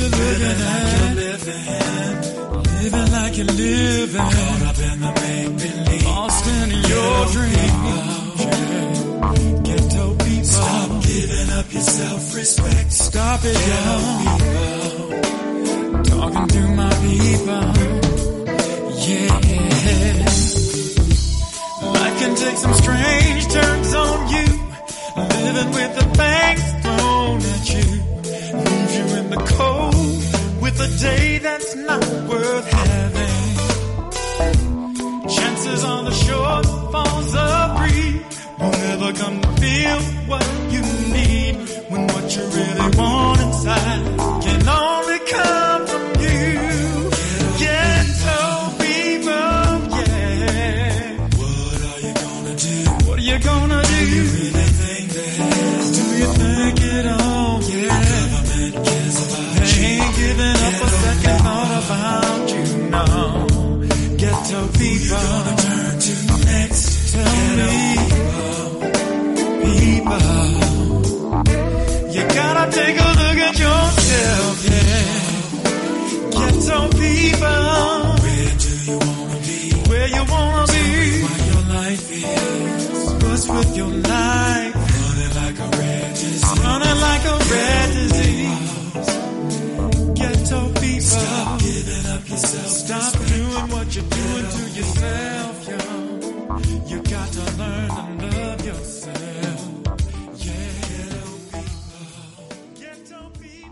you living like you're living. Living like you're living. Caught up in the make believe. Lost in your dream. Ghetto people. Stop giving up your self respect. Stop it, y'all. Talking to my people. Yeah. Life can take some strange turns on you. Living with the pain. a day that's not worth having. Chances on the short falls of free won't ever come. Ghetto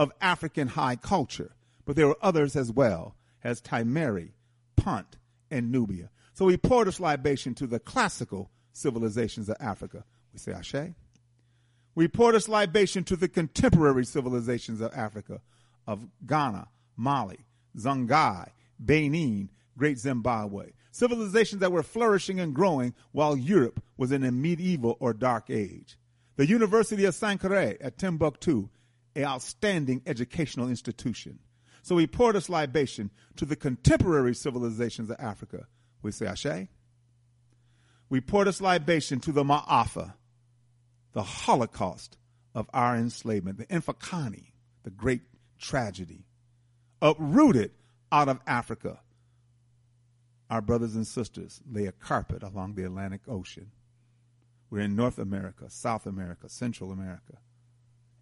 of African high culture, but there were others as well, as Timeri, Punt, and Nubia. So we pour this libation to the classical civilizations of Africa. We say Ashe. We pour this libation to the contemporary civilizations of Africa, of Ghana, Mali, Songhai, Benin, Great Zimbabwe. Civilizations that were flourishing and growing while Europe was in a medieval or dark age. The University of Sankore at Timbuktu, an outstanding educational institution. So we pour this libation to the contemporary civilizations of Africa. We say Ashe. We pour this libation to the Ma'afa, the Holocaust of our enslavement, the Infakani, the great tragedy, uprooted out of Africa. Our brothers and sisters lay a carpet along the Atlantic Ocean. We're in North America, South America, Central America,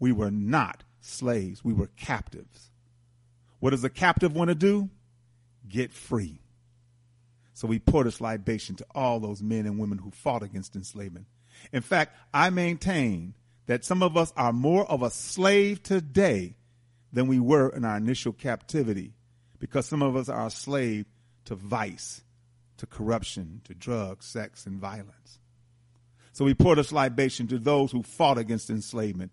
we were not slaves. We were captives. What does a captive want to do? Get free. So we pour this libation to all those men and women who fought against enslavement. In fact, I maintain that some of us are more of a slave today than we were in our initial captivity because some of us are a slave to vice, to corruption, to drugs, sex, and violence. So we pour this libation to those who fought against enslavement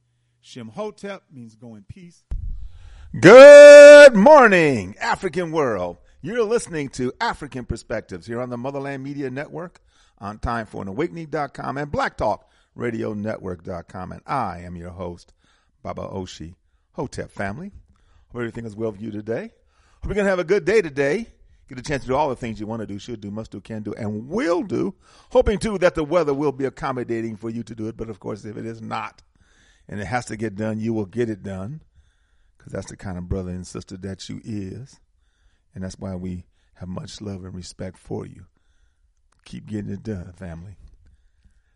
Shem Hotep means go in peace. Good morning, African world. You're listening to Afrikan Perspectives here on the Motherland Media Network on timeforanawakening.com and blacktalkradionetwork.com. And I am your host, Baba Oshi. Hotep family. Hope everything is well with you today. Hope you're going to have a good day today. Get a chance to do all the things you want to do, should do, must do, can do, and will do. Hoping too that the weather will be accommodating for you to do it. But of course, if it is not, and it has to get done, you will get it done because that's the kind of brother and sister that you is. And that's why we have much love and respect for you. Keep getting it done, family.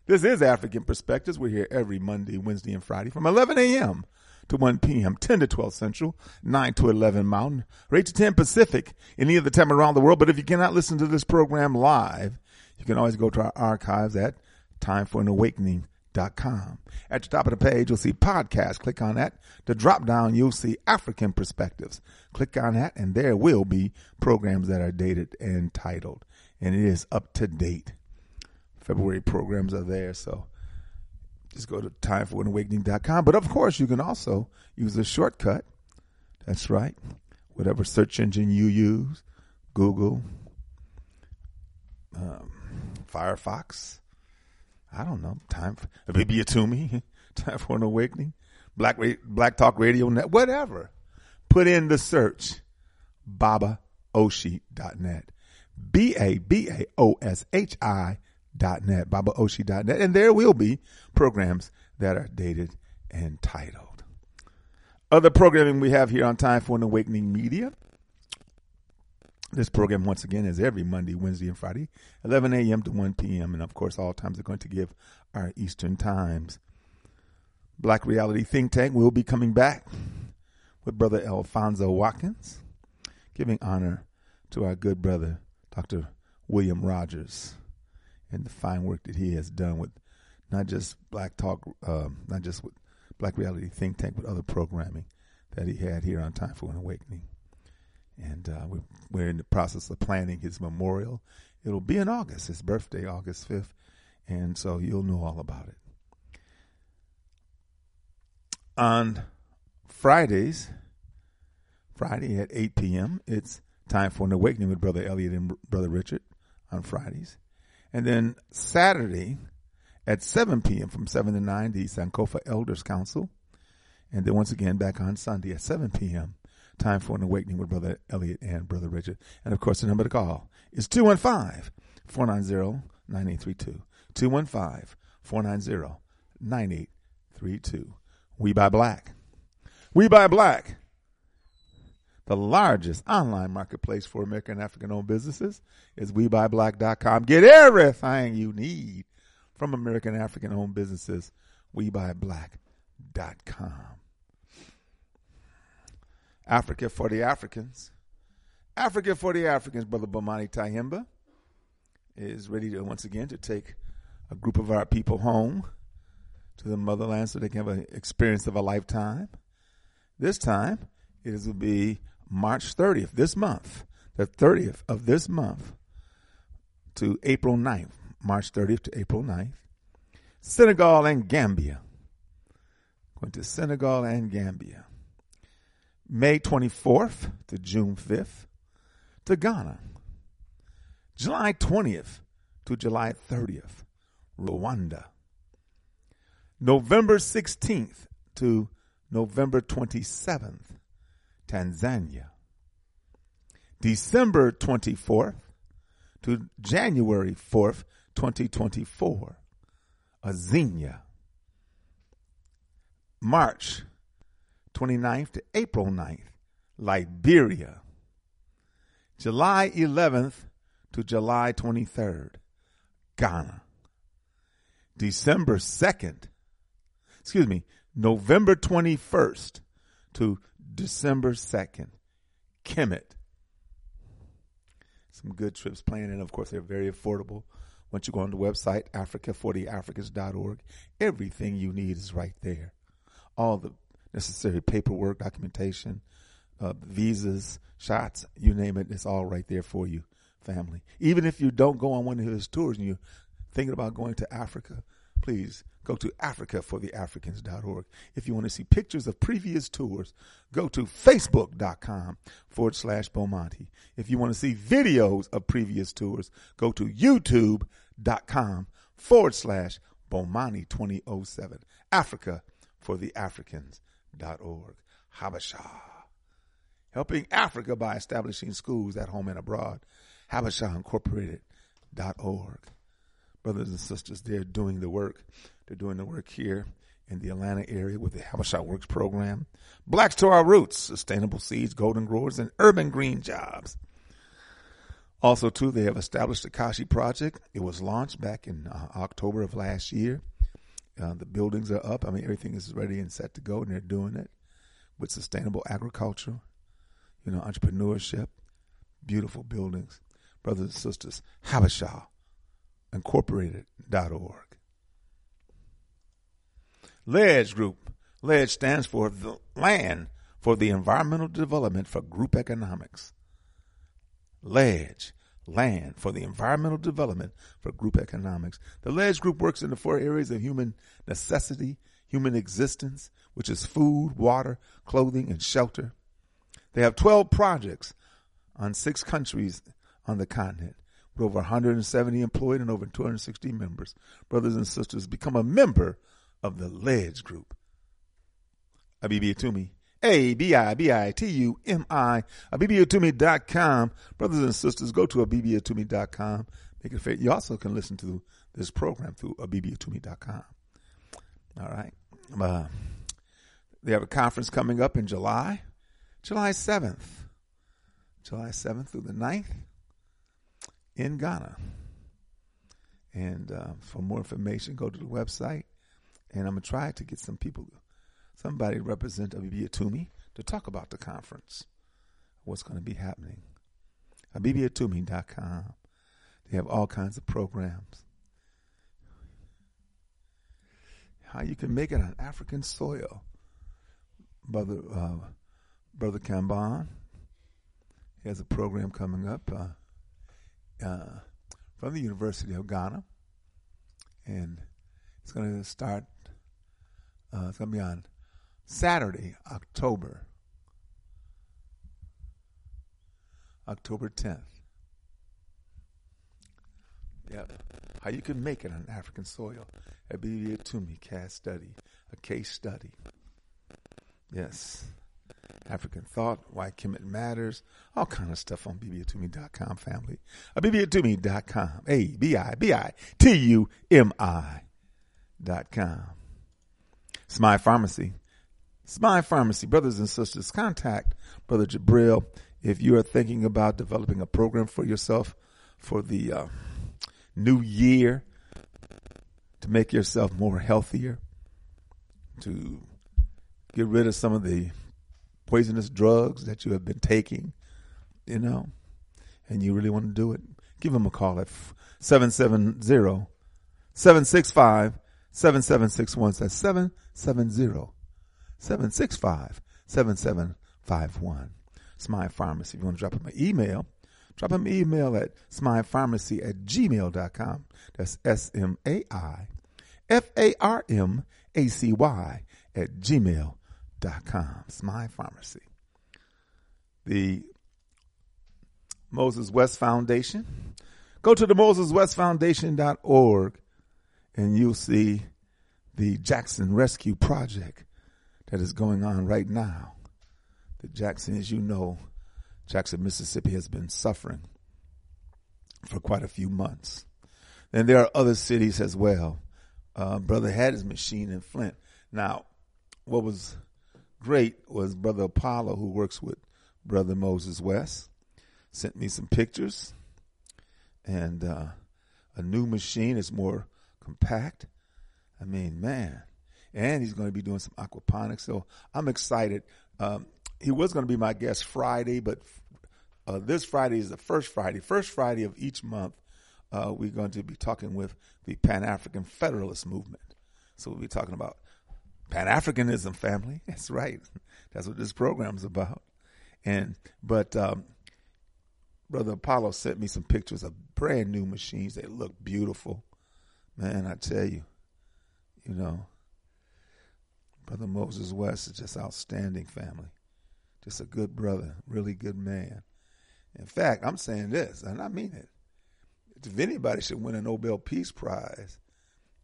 This is Afrikan Perspectives. We're here every Monday, Wednesday, and Friday from 11 a.m. to 1 p.m., 10 to 12 Central, 9 to 11 Mountain, or 8 to 10 Pacific, any other time around the world. But if you cannot listen to this program live, you can always go to our archives at Time for an Awakening At the top of the page, you'll see podcast. Click on that. The drop down, you'll see Afrikan perspectives. Click on that, and there will be programs that are dated and titled. And it is up to date. February programs are there, so just go to timeforanawakening.com. But of course, you can also use a shortcut. That's right. Whatever search engine you use, Google, um, Firefox, I don't know. Time for a to me. Time for an awakening. Black Black Talk Radio Net. Whatever. Put in the search. BabaOshi.net. B A B A O S H I dot net. BabaOshi.net. And there will be programs that are dated and titled. Other programming we have here on Time for an Awakening Media this program, once again, is every Monday, Wednesday, and Friday, 11 a.m. to 1 p.m. And of course, all times are going to give our Eastern times. Black Reality Think Tank will be coming back with Brother Alfonso Watkins, giving honor to our good brother, Dr. William Rogers, and the fine work that he has done with not just Black Talk, um, not just with Black Reality Think Tank, but other programming that he had here on Time for an Awakening and uh, we're, we're in the process of planning his memorial. It'll be in August, his birthday, August 5th, and so you'll know all about it. On Fridays, Friday at 8 p.m., it's time for an awakening with Brother Elliot and Brother Richard on Fridays. And then Saturday at 7 p.m. from 7 to 9, the Sankofa Elders Council. And then once again back on Sunday at 7 p.m. Time for an Awakening with Brother Elliot and Brother Richard. And of course, the number to call is 215 490 9832. 215 490 9832. We buy black. We buy black. The largest online marketplace for American African owned businesses is WeBuyBlack.com. Get everything you need from American African owned businesses. WeBuyBlack.com. Africa for the Africans. Africa for the Africans, Brother Bomani Tyehimba is ready to once again to take a group of our people home to the motherland so they can have an experience of a lifetime. This time, it will be March 30th, this month, the 30th of this month to April 9th, March 30th to April 9th. Senegal and Gambia. Going to Senegal and Gambia. May 24th to June 5th to Ghana. July 20th to July 30th, Rwanda. November 16th to November 27th, Tanzania. December 24th to January 4th, 2024, Azania. March 29th to April 9th, Liberia. July 11th to July 23rd, Ghana. December 2nd, excuse me, November 21st to December 2nd, Kemet. Some good trips planned, and of course, they're very affordable. Once you go on the website, africafortheafricans.org, everything you need is right there. All the necessary paperwork, documentation, uh, visas, shots, you name it, it's all right there for you, family. Even if you don't go on one of his tours and you're thinking about going to Africa, please go to africafortheafricans.org. If you want to see pictures of previous tours, go to facebook.com forward slash Bomonti. If you want to see videos of previous tours, go to youtube.com forward slash Bomani 2007. Africa for the Africans.org. Habesha. Helping Africa by establishing schools at home and abroad. Habesha Incorporated.org brothers and sisters, they're doing the work. They're doing the work here in the Atlanta area with the Habesha Works program. Blacks to Our Roots, Sustainable Seeds, Golden Growers, and Urban Green Jobs. Also, too, they have established the Kashi Project. It was launched back in uh, October of last year. Uh, the buildings are up. I mean, everything is ready and set to go, and they're doing it with sustainable agriculture, you know, entrepreneurship, beautiful buildings. Brothers and sisters, Habesha Incorporated.org. LEDGE Group. LEDGE stands for the Land for the Environmental Development for Group Economics. LEDGE, Land for the Environmental Development for Group Economics. The LEDGE Group works in the four areas of human necessity, human existence, which is food, water, clothing, and shelter. They have 12 projects on six countries on the continent with over 170 employed and over 260 members. Brothers and sisters, become a member of the LEDGE Group. Abibitumi, A-B-I-B-I-T-U-M-I, abibitumi.com. Brothers and sisters, go to abibitumi.com. Make it fair. You also can listen to this program through abibitumi.com. All right. Uh, they have a conference coming up in July, July 7th. July 7th through the 9th in Ghana. And uh, for more information, go to the website. And I'm going to try to get some people, somebody represent Abibitumi to talk about the conference, what's going to be happening. Abibitumi.com. They have all kinds of programs. How you can make it on African soil. Brother, uh, Brother Kamban has a program coming up. Uh, uh, from the University of Ghana, and it's going to start. Uh, it's going to be on Saturday, October October 10th. Yep. How you can make it on African soil. It'd be a cast study, a case study. Yes. African Thought, Why Kemet Matters, all kind of stuff on abibitumi.com family. Uh, abibitumi.com. A-B-I-B-I-T-U-M-I dot com. Smile Pharmacy. Smile Pharmacy, brothers and sisters, contact Brother Jabril if you are thinking about developing a program for yourself for the uh, new year to make yourself more healthier, to get rid of some of the poisonous drugs that you have been taking, you know, and you really want to do it, give them a call at 770 765 7761. That's 770 765 7751. Smile Pharmacy. If you want to drop them an email, drop them an email at smilepharmacy at gmail.com. That's S M A I F A R M A C Y at gmail.com com. Smile Pharmacy. The Moses West Foundation. Go to the Moses West MosesWestFoundation.org and you'll see the Jackson Rescue Project that is going on right now. that Jackson, as you know, Jackson, Mississippi has been suffering for quite a few months. And there are other cities as well. Uh, brother had his machine in Flint. Now, what was great was Brother Apollo, who works with Brother Moses West, sent me some pictures and uh, a new machine is more compact. I mean, man, and he's going to be doing some aquaponics. So I'm excited. Um, he was going to be my guest Friday, but uh, this Friday is the first Friday, first Friday of each month. Uh, we're going to be talking with the Pan African Federalist Movement. So we'll be talking about Pan Africanism, family. That's right. That's what this program is about. And but um, Brother Apollo sent me some pictures of brand new machines. They look beautiful. Man, I tell you, you know, Brother Moses West is just outstanding family. Just a good brother, really good man. In fact, I'm saying this, and I mean it. If anybody should win a Nobel Peace Prize,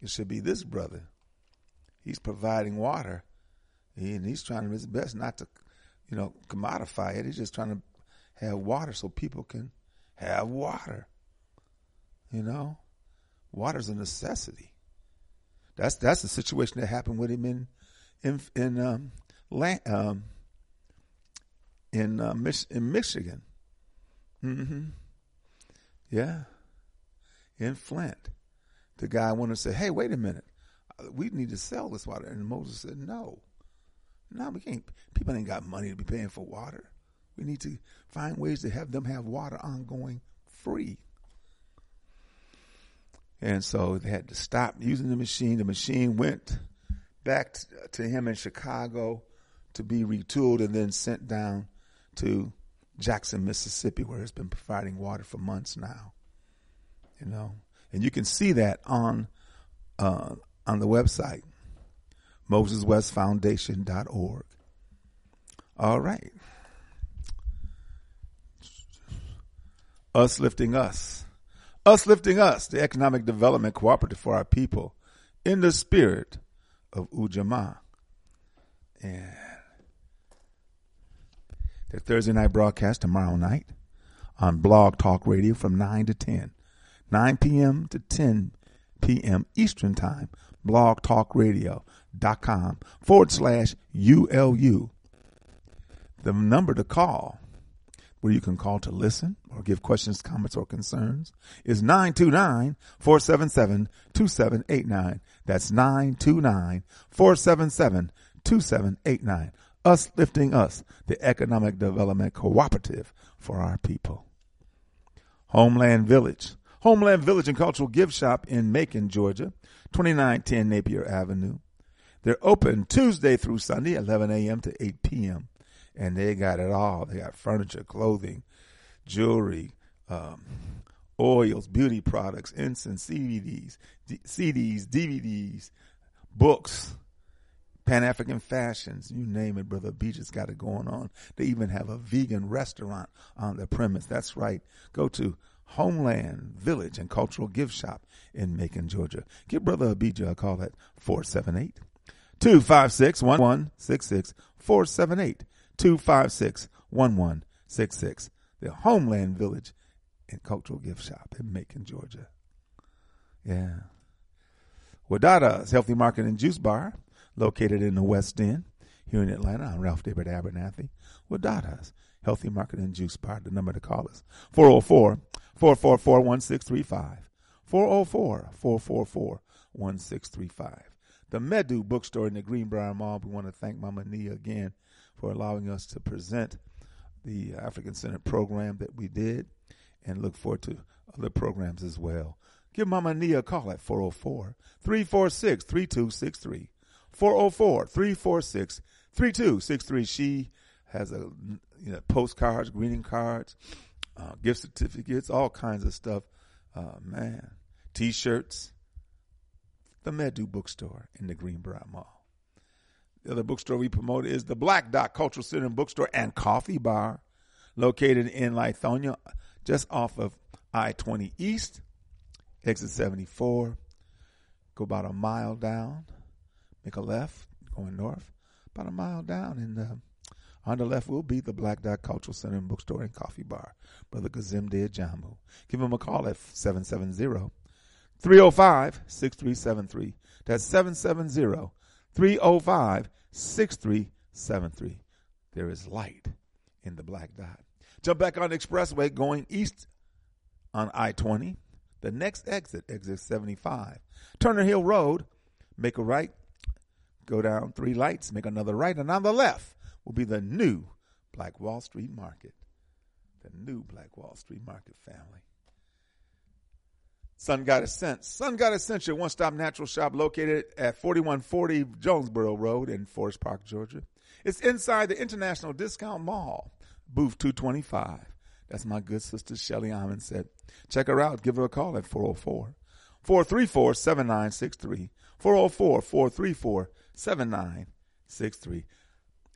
it should be this brother. He's providing water, and he's trying his best not to, you know, commodify it. He's just trying to have water so people can have water. You know, water's a necessity. That's that's the situation that happened with him in in in um, land, um in uh, in Michigan. Mm-hmm. Yeah, in Flint, the guy wanted to say, "Hey, wait a minute, we need to sell this water," and Moses said, "No, no, we can't. People ain't got money to be paying for water." We need to find ways to have them have water ongoing free. And so they had to stop using the machine. The machine went back to him in Chicago to be retooled and then sent down to Jackson, Mississippi, where it's been providing water for months now. You know, and you can see that on uh, on the website, MosesWestFoundation.org. All right. Us lifting us. Us lifting us, the economic development cooperative for our people in the spirit of Ujamaa. And the Thursday night broadcast tomorrow night on Blog Talk Radio from 9 to 10. 9 p.m. to 10 p.m. Eastern Time. blogtalkradio.com forward slash ULU. The number to call where you can call to listen or give questions, comments, or concerns is 929-477-2789. That's 929-477-2789. Us lifting us, the economic development cooperative for our people. Homeland Village. Homeland Village and Cultural Gift Shop in Macon, Georgia, 2910 Napier Avenue. They're open Tuesday through Sunday, 11 a.m. to 8 p.m and they got it all. They got furniture, clothing, jewelry, um, oils, beauty products, incense, CDs, D- CDs, DVDs, books, Pan African fashions, you name it, Brother Beach has got it going on. They even have a vegan restaurant on the premise. That's right. Go to Homeland Village and Cultural Gift Shop in Macon, Georgia. Give Brother Abijah a call at 478 256 1166 478 256 1166. The Homeland Village and Cultural Gift Shop in Macon, Georgia. Yeah. Wadada's Healthy Market and Juice Bar, located in the West End here in Atlanta. I'm Ralph David Abernathy. Wadada's Healthy Market and Juice Bar. The number to call is 404 444 1635. 404 444 1635. The Medu Bookstore in the Greenbriar Mall. We want to thank Mama Nia again for allowing us to present the African Centered program that we did and look forward to other programs as well. Give Mama Nia a call at 404 346 3263. 404 346 3263. She has a you know, postcards, greeting cards, uh, gift certificates, all kinds of stuff. Uh, man, t shirts. The Medu Bookstore in the Greenbriar Mall. The other bookstore we promote is the Black Dot Cultural Center Bookstore and Coffee Bar, located in Lithonia, just off of I 20 East, exit 74. Go about a mile down, make a left, going north, about a mile down, and uh, On the left will be the Black Dot Cultural Center and Bookstore and Coffee Bar. Brother Kazim Jamu. Give him a call at 770 305 6373. That's 770 305 6373. There is light in the Black Dot. Jump back on the expressway going east on I 20. The next exit, exit 75. Turner Hill Road, make a right, go down three lights, make another right, and on the left will be the new Black Wall Street Market. The new Black Wall Street Market family. Sun Goddess Scents. Sun Scents, your one stop natural shop located at 4140 Jonesboro Road in Forest Park, Georgia. It's inside the International Discount Mall, booth 225. That's my good sister Shelly Almond said. Check her out. Give her a call at 404 434 7963. 404 434 7963.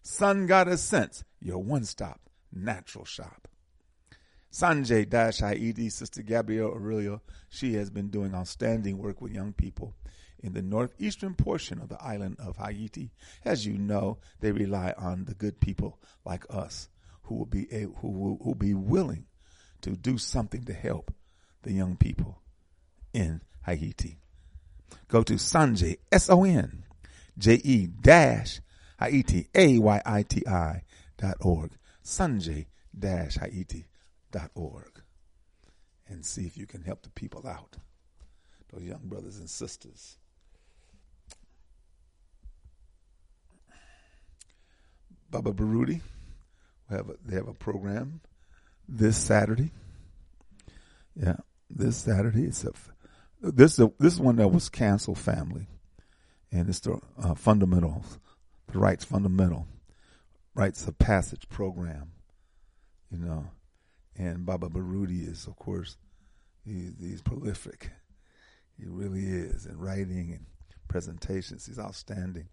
Sun Goddess Scents, your one stop natural shop. Sonje Dash Haiti, Sister Gabrielle Aurelio, she has been doing outstanding work with young people in the northeastern portion of the island of Haiti. As you know, they rely on the good people like us who will be who will, who be willing to do something to help the young people in Haiti. Go to Sonje S O N J E dash Haiti A Y I T I dot org. Sonje dash Haiti org and see if you can help the people out. Those young brothers and sisters. Baba Baruti we have a, they have a program this Saturday. Yeah, this Saturday. It's a this this is one that was canceled. Family, and it's the uh, fundamental, the rights fundamental, rites of passage program. You know, and Baba Baruti is, of course, he, he's prolific. He really is in writing and presentations. He's outstanding.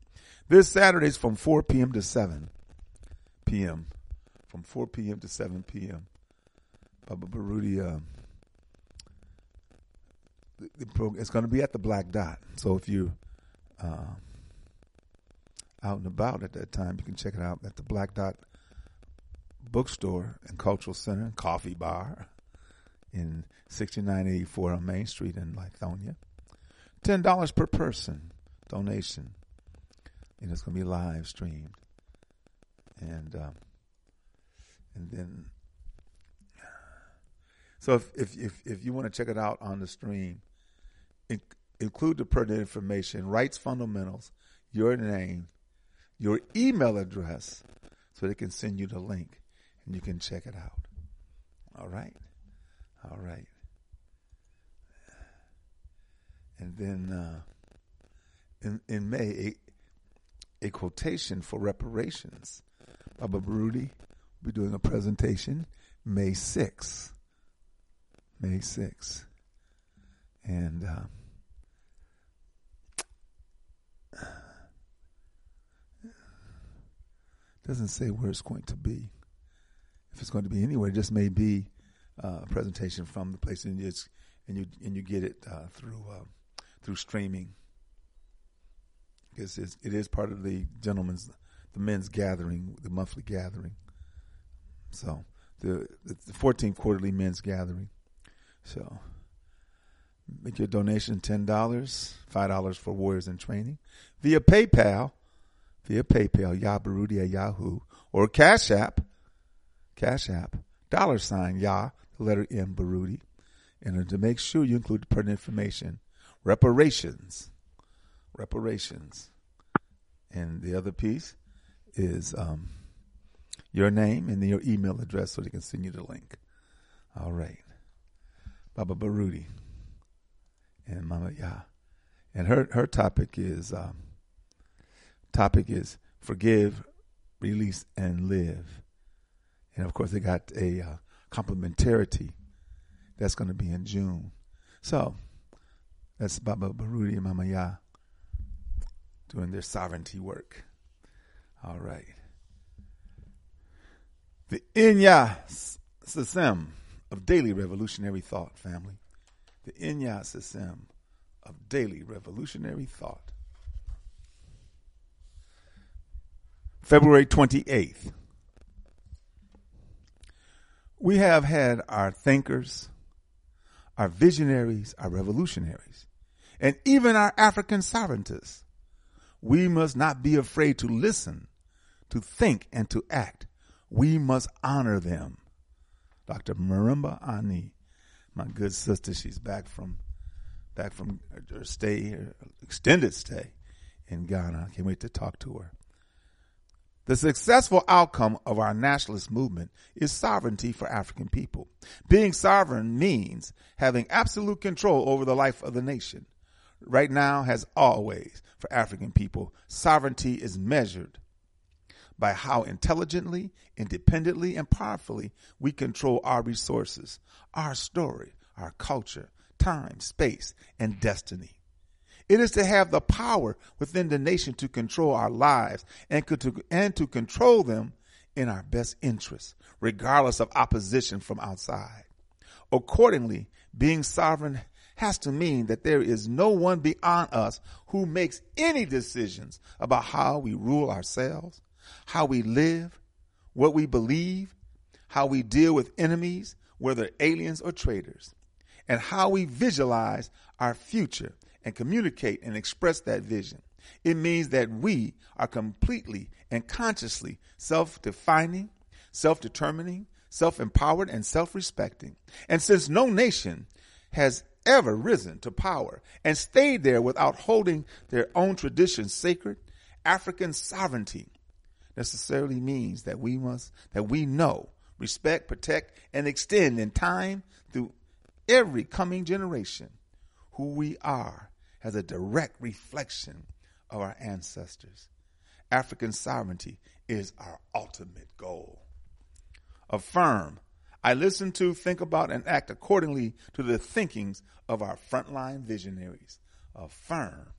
This Saturday is from 4 p.m. to 7 p.m from 4 p.m. to 7 p.m. Baba Baruti, uh, the, the it's going to be at the Black Dot. So if you uh, out and about at that time, you can check it out at the Black Dot Bookstore and Cultural Center and Coffee Bar in 6984 on Main Street in Lithonia. $10 per person donation. And it's going to be live streamed. And um, and then so if if if, if you want to check it out on the stream, include the pertinent information, rights fundamentals, your name, your email address, so they can send you the link and you can check it out. All right, all right, and then uh, in in May a, a quotation for reparations. Baba Baruti will be doing a presentation May 6th. May 6th. And uh, doesn't say where it's going to be. If it's going to be anywhere, it just may be uh, a presentation from the place, and it's and you and you get it uh, through uh, through streaming. Because it is part of the gentleman's, the men's gathering, the monthly gathering. So the the 14th quarterly men's gathering. So make your donation ten dollars, five dollars for Warriors in Training via PayPal, via PayPal, Yabaruti at Yahoo, or Cash App, Cash App, dollar sign Yah, the letter M Baruti, and to make sure you include the pertinent information, reparations, reparations, and the other piece is um, your name and your email address so they can send you the link. All right. Baba Baruti and Mama Yah. And her, her topic is um, topic is forgive, release, and live. And of course, they got a uh, complementarity that's going to be in June. So that's Baba Baruti and Mama Yah doing their sovereignty work. All right. The Inya Sasem of Daily Revolutionary Thought, family. The Inya Sasem of Daily Revolutionary Thought. February 28th, We have had our thinkers, our visionaries, our revolutionaries, and even our African sovereigntists. We must not be afraid to listen, to think, and to act. We must honor them. Dr. Marimba Ani, my good sister, she's back from back from her stay, her extended stay in Ghana. I can't wait to talk to her. The successful outcome of our nationalist movement is sovereignty for African people. Being sovereign means having absolute control over the life of the nation. Right now, as always, for African people, sovereignty is measured by how intelligently, independently, and powerfully we control our resources, our story, our culture, time, space, and destiny. It is to have the power within the nation to control our lives and to, and to control them in our best interests, regardless of opposition from outside. Accordingly, being sovereign has to mean that there is no one beyond us who makes any decisions about how we rule ourselves, how we live, what we believe, how we deal with enemies, whether aliens or traitors, and how we visualize our future and communicate and express that vision. It means that we are completely and consciously self defining, self determining, self empowered, and self respecting. And since no nation has ever risen to power and stayed there without holding their own traditions sacred, African sovereignty necessarily means that we must, that we know, respect, protect, and extend in time through every coming generation who we are as a direct reflection of our ancestors. African sovereignty is our ultimate goal. Affirm. I listen to, think about, and act accordingly to the thinkings of our frontline visionaries. Affirm.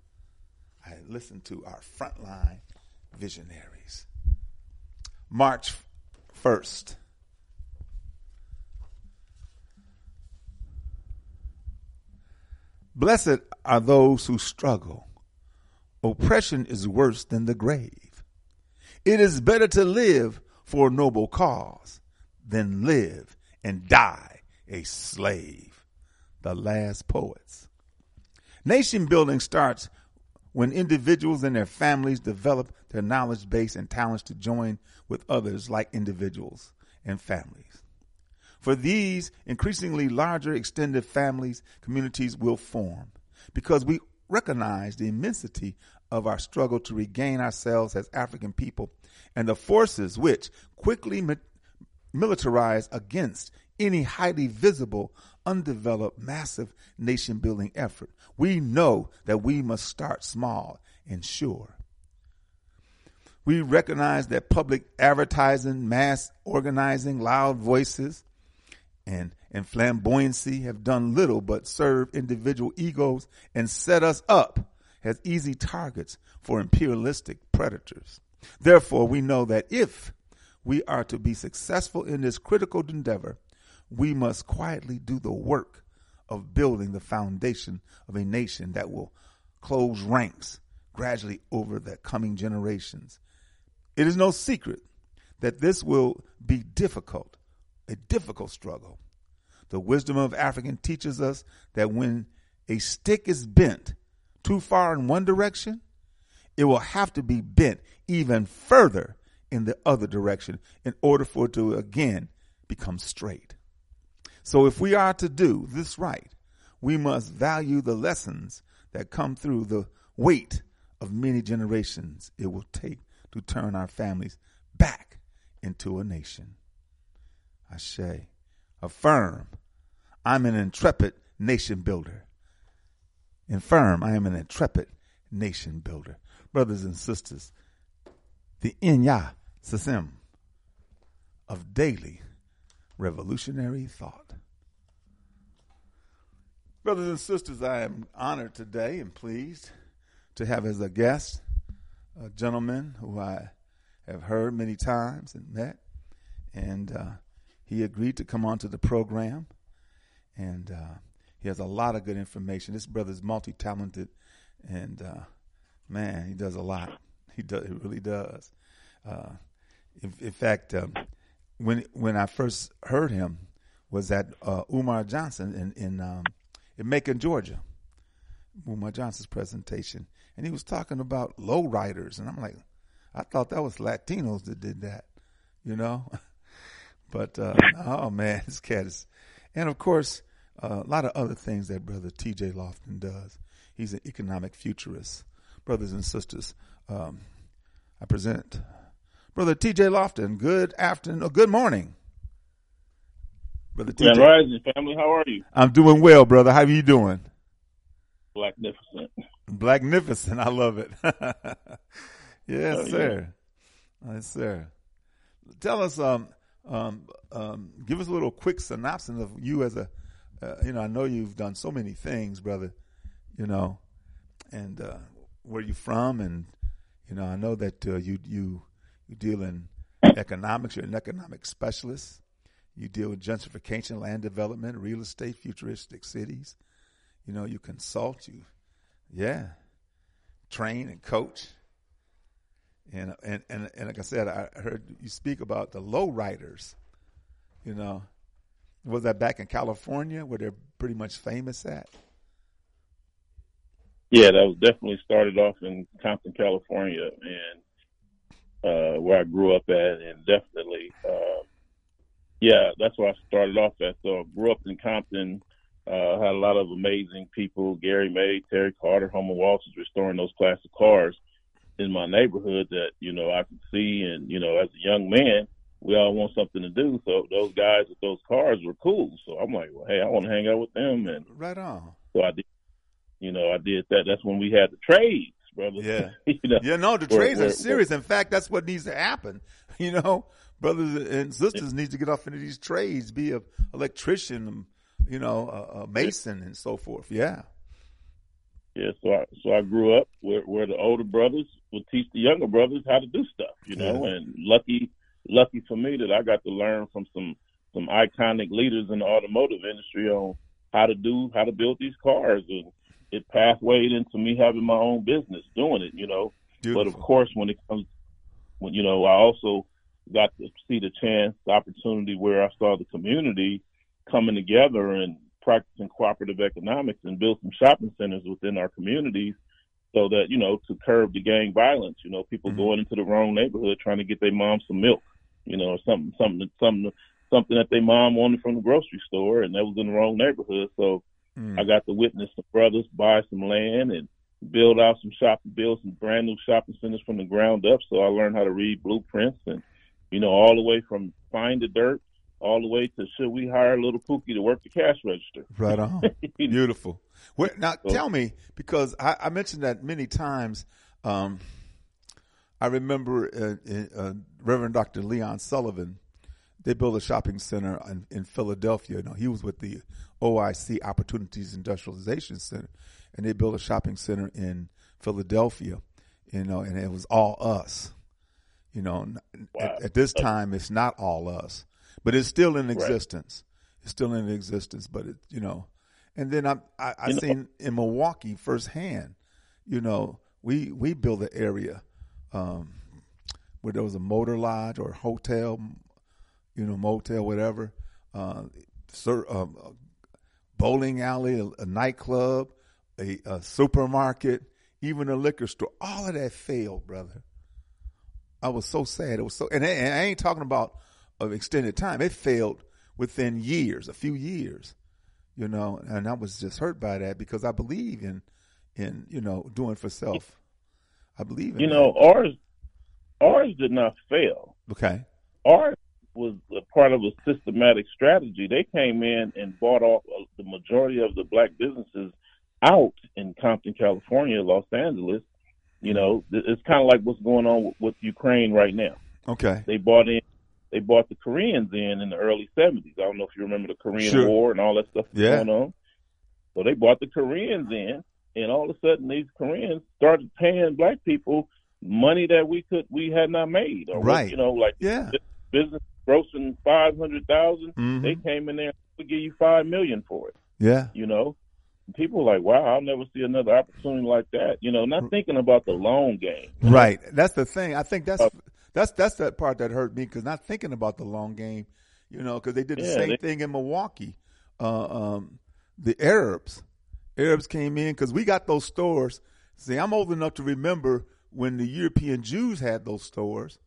I listen to our frontline visionaries. March 1st. Blessed are those who struggle. Oppression is worse than the grave. It is better to live for a noble cause than live and die a slave. The last poets. Nation building starts when individuals and their families develop their knowledge base and talents to join with others like individuals and families. For these increasingly larger extended families, communities will form because we recognize the immensity of our struggle to regain ourselves as African people and the forces which quickly mi- militarize against any highly visible, undeveloped, massive nation building effort. We know that we must start small and sure. We recognize that public advertising, mass organizing, loud voices, and, and flamboyancy have done little but serve individual egos and set us up as easy targets for imperialistic predators. Therefore, we know that if we are to be successful in this critical endeavor, we must quietly do the work of building the foundation of a nation that will close ranks gradually over the coming generations. It is no secret that this will be difficult a difficult struggle. The wisdom of African teaches us that when a stick is bent too far in one direction, it will have to be bent even further in the other direction in order for it to again become straight. So if we are to do this right, we must value the lessons that come through the weight of many generations it will take to turn our families back into a nation. Ashe. Affirm. I'm an intrepid nation builder. Infirm, I am an intrepid nation builder. Brothers and sisters, the Inya Sasim of daily revolutionary thought. Brothers and sisters, I am honored today and pleased to have as a guest a gentleman who I have heard many times and met. And uh, he agreed to come onto the program, and uh, he has a lot of good information. This brother is multi-talented, and uh, man, he does a lot. He does, he really does. Uh, in, in, fact, um, when when I first heard him was at uh, Umar Johnson in in, um, in Macon, Georgia. Umar Johnson's presentation, and he was talking about lowriders, and I'm like, I thought that was Latinos that did that, you know. but uh, oh man, this cat is, and of course, uh, a lot of other things that Brother T.J. Loftin does. He's an economic futurist, brothers and sisters. Um, I present Brother T.J. Loftin. Good afternoon, or good morning. Brother TJ. Rising family, how are you? I'm doing well, brother. How are you doing? Blacknificent. Blacknificent. I love it. yes, oh, sir. Yeah. Yes, sir. Tell us, um, um, um, give us a little quick synopsis of you as a, uh, you know, I know you've done so many things, brother, you know, and uh, where you from, and you know, I know that uh, you you you deal in economics. You're an economic specialist. You deal with gentrification, land development, real estate, futuristic cities. You know, you consult, you, yeah, train and coach. And, and, and, and like I said, I heard you speak about the low riders. You know, was that back in California where they're pretty much famous at? Yeah, that was definitely started off in Compton, California, and uh, where I grew up at, and definitely uh, yeah, that's where I started off at. So I grew up in Compton, uh, had a lot of amazing people, Gary May, Terry Carter, Homer Walters, restoring those classic cars in my neighborhood that, you know, I could see. And, you know, as a young man, we all want something to do. So those guys with those cars were cool. So I'm like, well, hey, I want to hang out with them. And right on. So I did, you know, I did that. That's when we had the trades. Brother. Yeah, you know, yeah. No, the trades are serious. In fact, that's what needs to happen. You know, brothers and sisters need to get off into these trades, be a electrician, you know, a, a mason and so forth. Yeah. Yeah, so I so I grew up where where the older brothers would teach the younger brothers how to do stuff, you know, yeah. and lucky lucky for me that I got to learn from some some iconic leaders in the automotive industry on how to do how to build these cars and it pathwayed into me having my own business doing it, you know. Beautiful. But of course when it comes when you know, I also got to see the chance, the opportunity where I saw the community coming together and practicing cooperative economics and build some shopping centers within our communities so that, you know, to curb the gang violence, you know, people mm-hmm. going into the wrong neighborhood trying to get their mom some milk, you know, or something, something, something, something that their mom wanted from the grocery store and that was in the wrong neighborhood. So mm. I got to witness the brothers buy some land and build out some shopping, build some brand new shopping centers from the ground up. So I learned how to read blueprints and you know, all the way from find the dirt all the way to should we hire little Pookie to work the cash register? Right on. Beautiful. Well, now so, tell me because I, I, mentioned that many times. Um, I remember uh, uh, Reverend Dr. Leon Sullivan. They built a shopping center in, in Philadelphia. You he was with the OIC Opportunities Industrialization Center, and they built a shopping center in Philadelphia. You know, and it was all us. You know, wow. at, at, this time, it's not all us, but it's still in existence. Right. It's still in existence, but it, you know, and then I I, I seen know. in Milwaukee firsthand. You know, we we built an area um, where there was a motor lodge or hotel, you know, motel, whatever, uh, sir, um, bowling alley, a, a nightclub, a, a supermarket, even a liquor store. All of that failed, brother. I was so sad. It was so, and I, and I ain't talking about of extended time. It failed within years, a few years, you know, and I was just hurt by that because I believe in, in you know, doing for self. I believe in. You know, that. ours, ours did not fail. Okay. Ours was a part of a systematic strategy. They came in and bought off the majority of the black businesses out in Compton, California, Los Angeles, you mm-hmm. know, it's kind of like what's going on with, Ukraine right now. Okay. They bought in, they bought the Koreans in in the early '70s. I don't know if you remember the Korean sure. War and all that stuff yeah. going on. So they bought the Koreans in, and all of a sudden these Koreans started paying black people money that we could we had not made. Or right. You know, like yeah. business grossing five hundred thousand, mm-hmm. they came in there to give you five million for it. Yeah. You know, people like, wow, I'll never see another opportunity like that. You know, not thinking about the long game. Right. That's the thing. I think that's uh, That's that's that part that hurt me because not thinking about the long game, you know, because they did the Yeah, same they- thing in Milwaukee. Uh, um, the Arabs, Arabs came in because we got those stores. See, I'm old enough to remember when the European Jews had those stores,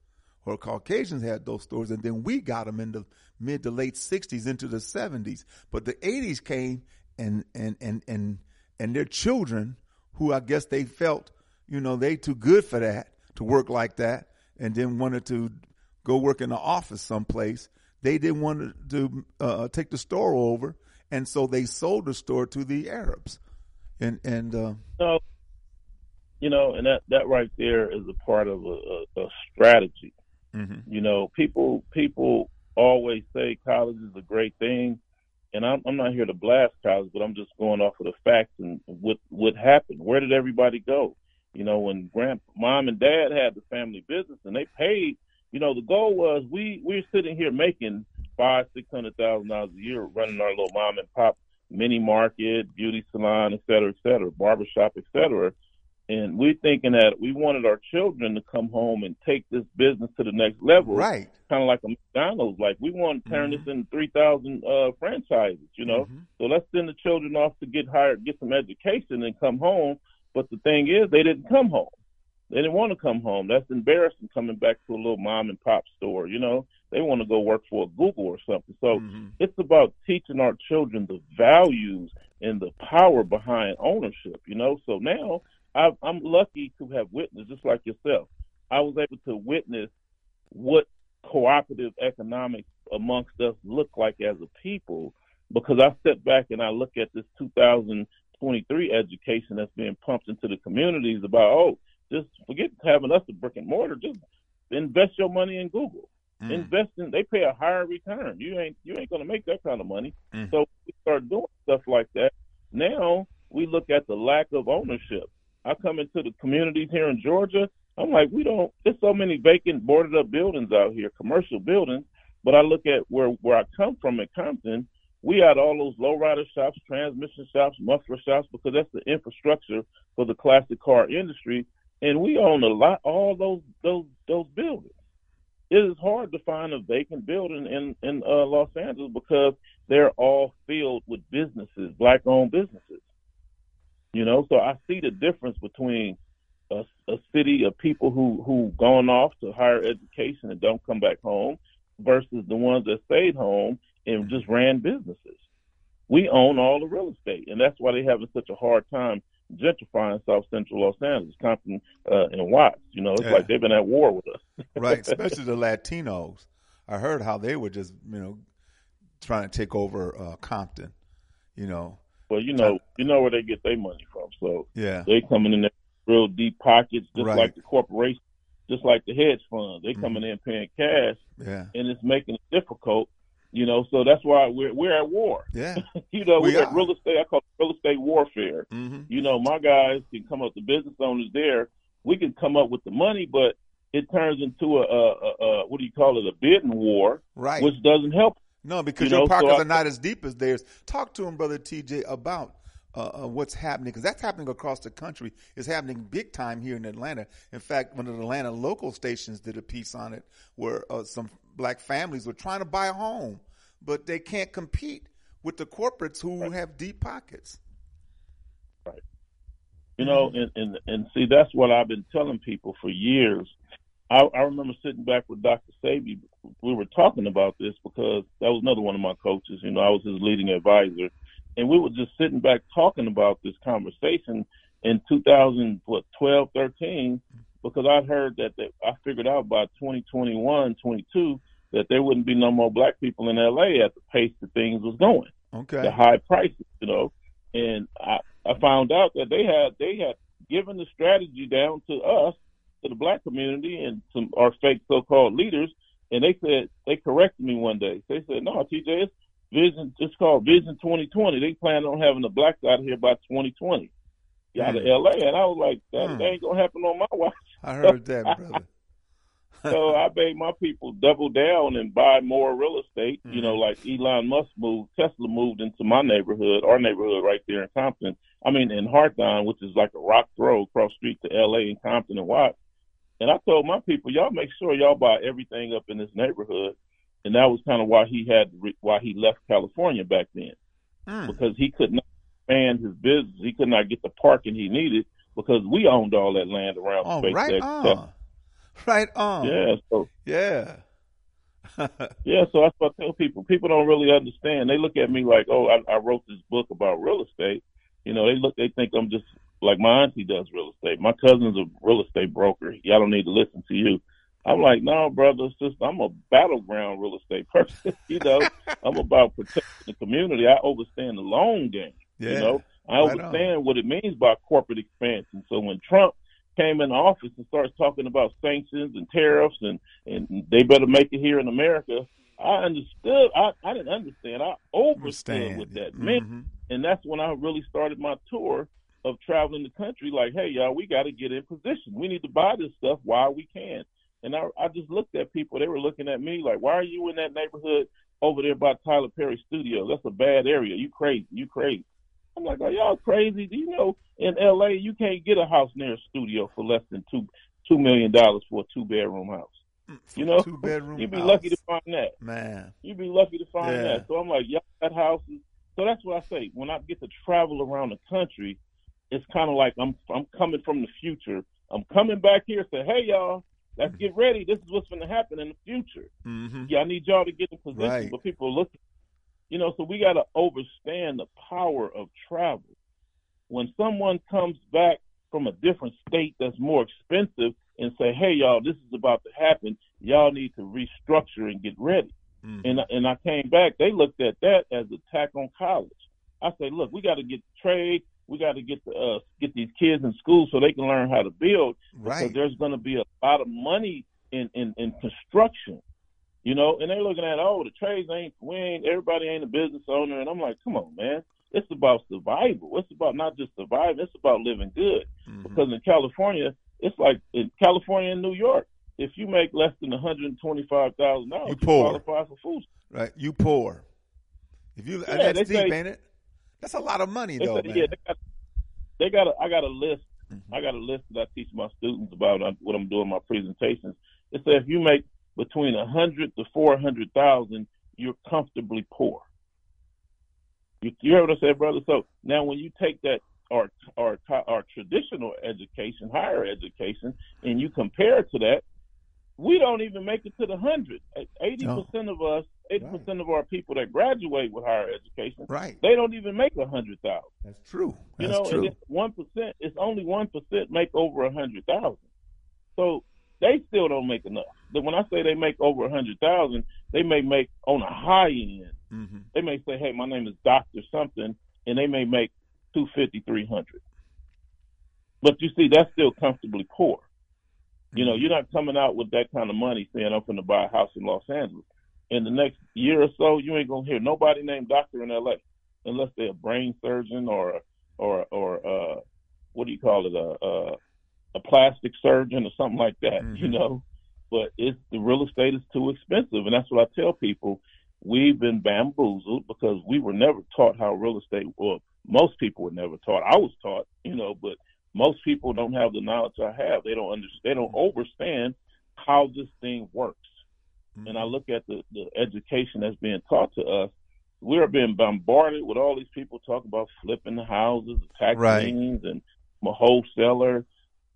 or Caucasians had those stores, and then we got them in the mid to late '60s into the '70s. But the '80s came, and and and and and their children, who I guess they felt, you know, they too good for that to work like that, and then wanted to go work in the office someplace. They didn't want to uh, take the store over, and so they sold the store to the Arabs, and and uh, No, you know, and that that right there is a part of a, a, strategy. You know, people people always say college is a great thing, and I'm I'm not here to blast college, but I'm just going off of the facts and what what happened. Where did everybody go? You know, when grand mom and dad had the family business and they paid, you know, the goal was we we're sitting here making five six hundred thousand dollars a year running our little mom and pop mini market, beauty salon, et cetera, et cetera, barbershop, et cetera. And we're thinking that we wanted our children to come home and take this business to the next level. right, Kind of like a McDonald's. Like we want to turn this into 3,000 uh, franchises, you know? So let's send the children off to get hired, get some education and come home. But the thing is, they didn't come home. They didn't want to come home. That's embarrassing coming back to a little mom and pop store, you know? They want to go work for a Google or something. So mm-hmm. it's about teaching our children the values and the power behind ownership, you know? So now I, I'm lucky to have witnessed, just like yourself, I was able to witness what cooperative economics amongst us look like as a people because I step back and I look at this 2023 education that's being pumped into the communities about, oh, just forget having us a brick and mortar, just invest your money in Google. Mm. Invest in they pay a higher return. You ain't you ain't gonna make that kind of money. Mm. So we start doing stuff like that. Now we look at the lack of ownership. I come into the communities here in Georgia. I'm like, we don't. There's so many vacant, boarded up buildings out here, commercial buildings. But I look at where where I come from in Compton. We had all those lowrider shops, transmission shops, muffler shops, because that's the infrastructure for the classic car industry. And we own a lot, all those those those buildings. It is hard to find a vacant building in in uh, Los Angeles because they're all filled with businesses, black-owned businesses. You know, so I see the difference between a, a city of people who who gone off to higher education and don't come back home versus the ones that stayed home and just ran businesses. We own all the real estate, and that's why they're having such a hard time gentrifying South Central Los Angeles, Compton, uh, and Watts. You know, it's Yeah. like they've been at war with us. right, especially the Latinos. I heard how they were just you know trying to take over uh, Compton. You know, Well, you know, you know where they get their money from. So yeah, they coming in there real deep pockets, just Right. Like the corporation, just like the hedge funds. They coming in paying cash, yeah, and it's making it difficult. You know, so that's why we're we're at war. yeah. you know, We we got are. real estate. I call it real estate warfare. hmm You know, my guys can come up. The business owners there, we can come up with the money, but it turns into a, a, a, a what do you call it? A bidding war, Right. which doesn't help. No, because You your know, so pockets I- are not as deep as theirs. Talk to him, brother TJ, about uh, uh, what's happening because that's happening across the country. It's happening big time here in Atlanta. In fact, one of the Atlanta local stations did a piece on it where uh, some black families were trying to buy a home, but they can't compete with the corporates who have deep pockets. Right. You know, mm-hmm. and, and and see, that's what I've been telling people for years. I, I remember sitting back with Dr. Sebi. We were talking about this because that was another one of my coaches. You know, I was his leading advisor, and we were just sitting back talking about this conversation in 2000, what 12, 13, because I heard that they, I figured out by 2021, 22 that there wouldn't be no more black people in LA at the pace that things was going. Okay. The high prices, you know, and I I found out that they had they had given the strategy down to us to the black community and some our fake so-called leaders, and they said they corrected me one day. They said, "No, TJ, it's vision. It's called Vision 2020. They plan on having the blacks out here by 2020." you out of hmm. L.A. And I was like, that, mm. that hmm. ain't gonna happen on my watch. I heard that, brother. so I made my people double down and buy more real estate. Mm. You know, hmm. like Elon Musk moved, Tesla moved into my neighborhood, our neighborhood right there in Compton. I mean, in Hartline, which is like a rock throw across street to L.A. and Compton and Watts. And I told my people, y'all make sure y'all buy everything up in this neighborhood. And that was kind of why he had why he left California back then, mm. because he could not expand his business. He could not get the parking he needed because we owned all that land around Oh, right on. Right on. Yeah, so Yeah. Yeah, so that's what I tell people. People don't really understand. They look at me like, oh, I, I wrote this book about real estate. You know, they look, they think I'm just like my auntie does real estate. My cousin's a real estate broker. Y'all don't need to listen to you. I'm like, no, brother, sister, I'm a battleground real estate person. you know, I'm about protecting the community. I understand the long game. Yeah. You know, I Right on. understand what it means by corporate expansion. So when Trump came in office and starts talking about sanctions and tariffs and and they better make it here in America, I understood. I I didn't understand. I overstood what that meant, Mhm. and that's when I really started my tour of traveling the country. Like, hey, y'all, we got to get in position. We need to buy this stuff while we can. And I, I just looked at people. They were looking at me like, why are you in that neighborhood over there by Tyler Perry Studio? That's a bad area. You crazy. You crazy. I'm like, are y'all crazy? Do you know in L.A. you can't get a house near a studio for less than two two million dollars for a two bedroom house? You know, Two bedroom. You'd be house. lucky to find that. Man. You'd be lucky to find Yeah. that. So I'm like, y'all got houses. So that's what I say. When I get to travel around the country, it's kind of like I'm I'm coming from the future. I'm coming back here. Say, hey y'all, let's get ready. This is what's going to happen in the future. Mm-hmm. Yeah, I need y'all to get in position. Right. But people are looking, you know, so we got to understand the power of travel. When someone comes back from a different state that's more expensive and say, hey, y'all, this is about to happen. Y'all need to restructure and get ready. Mhm. And, and I came back, they looked at that as attack on college. I said, look, we got to get trade. We got to get the, uh, get these kids in school so they can learn how to build because there's going to be a lot of money in, in, in construction, you know, and they're looking at, oh, the trades ain't, we ain't, everybody ain't a business owner. And I'm like, come on, man. It's about survival. It's about not just surviving. It's about living good. Mhm. Because in California, it's like in California and New York, if you make less than one hundred twenty-five thousand dollars, You you poor. qualify for food. Right. You poor. If you Yeah, that's deep, say- ain't it? That's a lot of money They though, man. yeah, they got, they got. A, I got a list. Mhm. I got a list that I teach my students about uh, what I'm doing in my presentations. It says if you make between a hundred to four hundred thousand, you're comfortably poor. You, you heard what I said, brother. So now, when you take that our our our traditional education, higher education, and you compare it to that, we don't even make it to the hundred. Eighty percent of us, eighty percent of our people that graduate with higher education, right. they don't even make a hundred thousand. That's true. You know, true. one percent. It's only one percent make over a hundred thousand. So they still don't make enough. But when I say they make over a hundred thousand, they may make on a high end. Mhm. They may say, "Hey, my name is Doctor something," and they may make two fifty, three hundred. But you see, that's still comfortably poor. You know, you're not coming out with that kind of money saying, "I'm going to buy a house in Los Angeles." In the next year or so, you ain't gonna hear nobody named Doctor in L.A. unless they're a brain surgeon or or or uh, what do you call it a a, plastic surgeon or something like that. You Mhm. know, but it's the real estate is too expensive, and that's what I tell people. We've been bamboozled because we were never taught how real estate. Well, most people were never taught. I was taught, you know, but most people don't have the knowledge I have. They don't understand. They don't understand how this thing works. Mm-hmm. And I look at the, the education that's being taught to us. We are being bombarded with all these people talking about flipping houses, tax Right. liens, and I'm a wholesaler.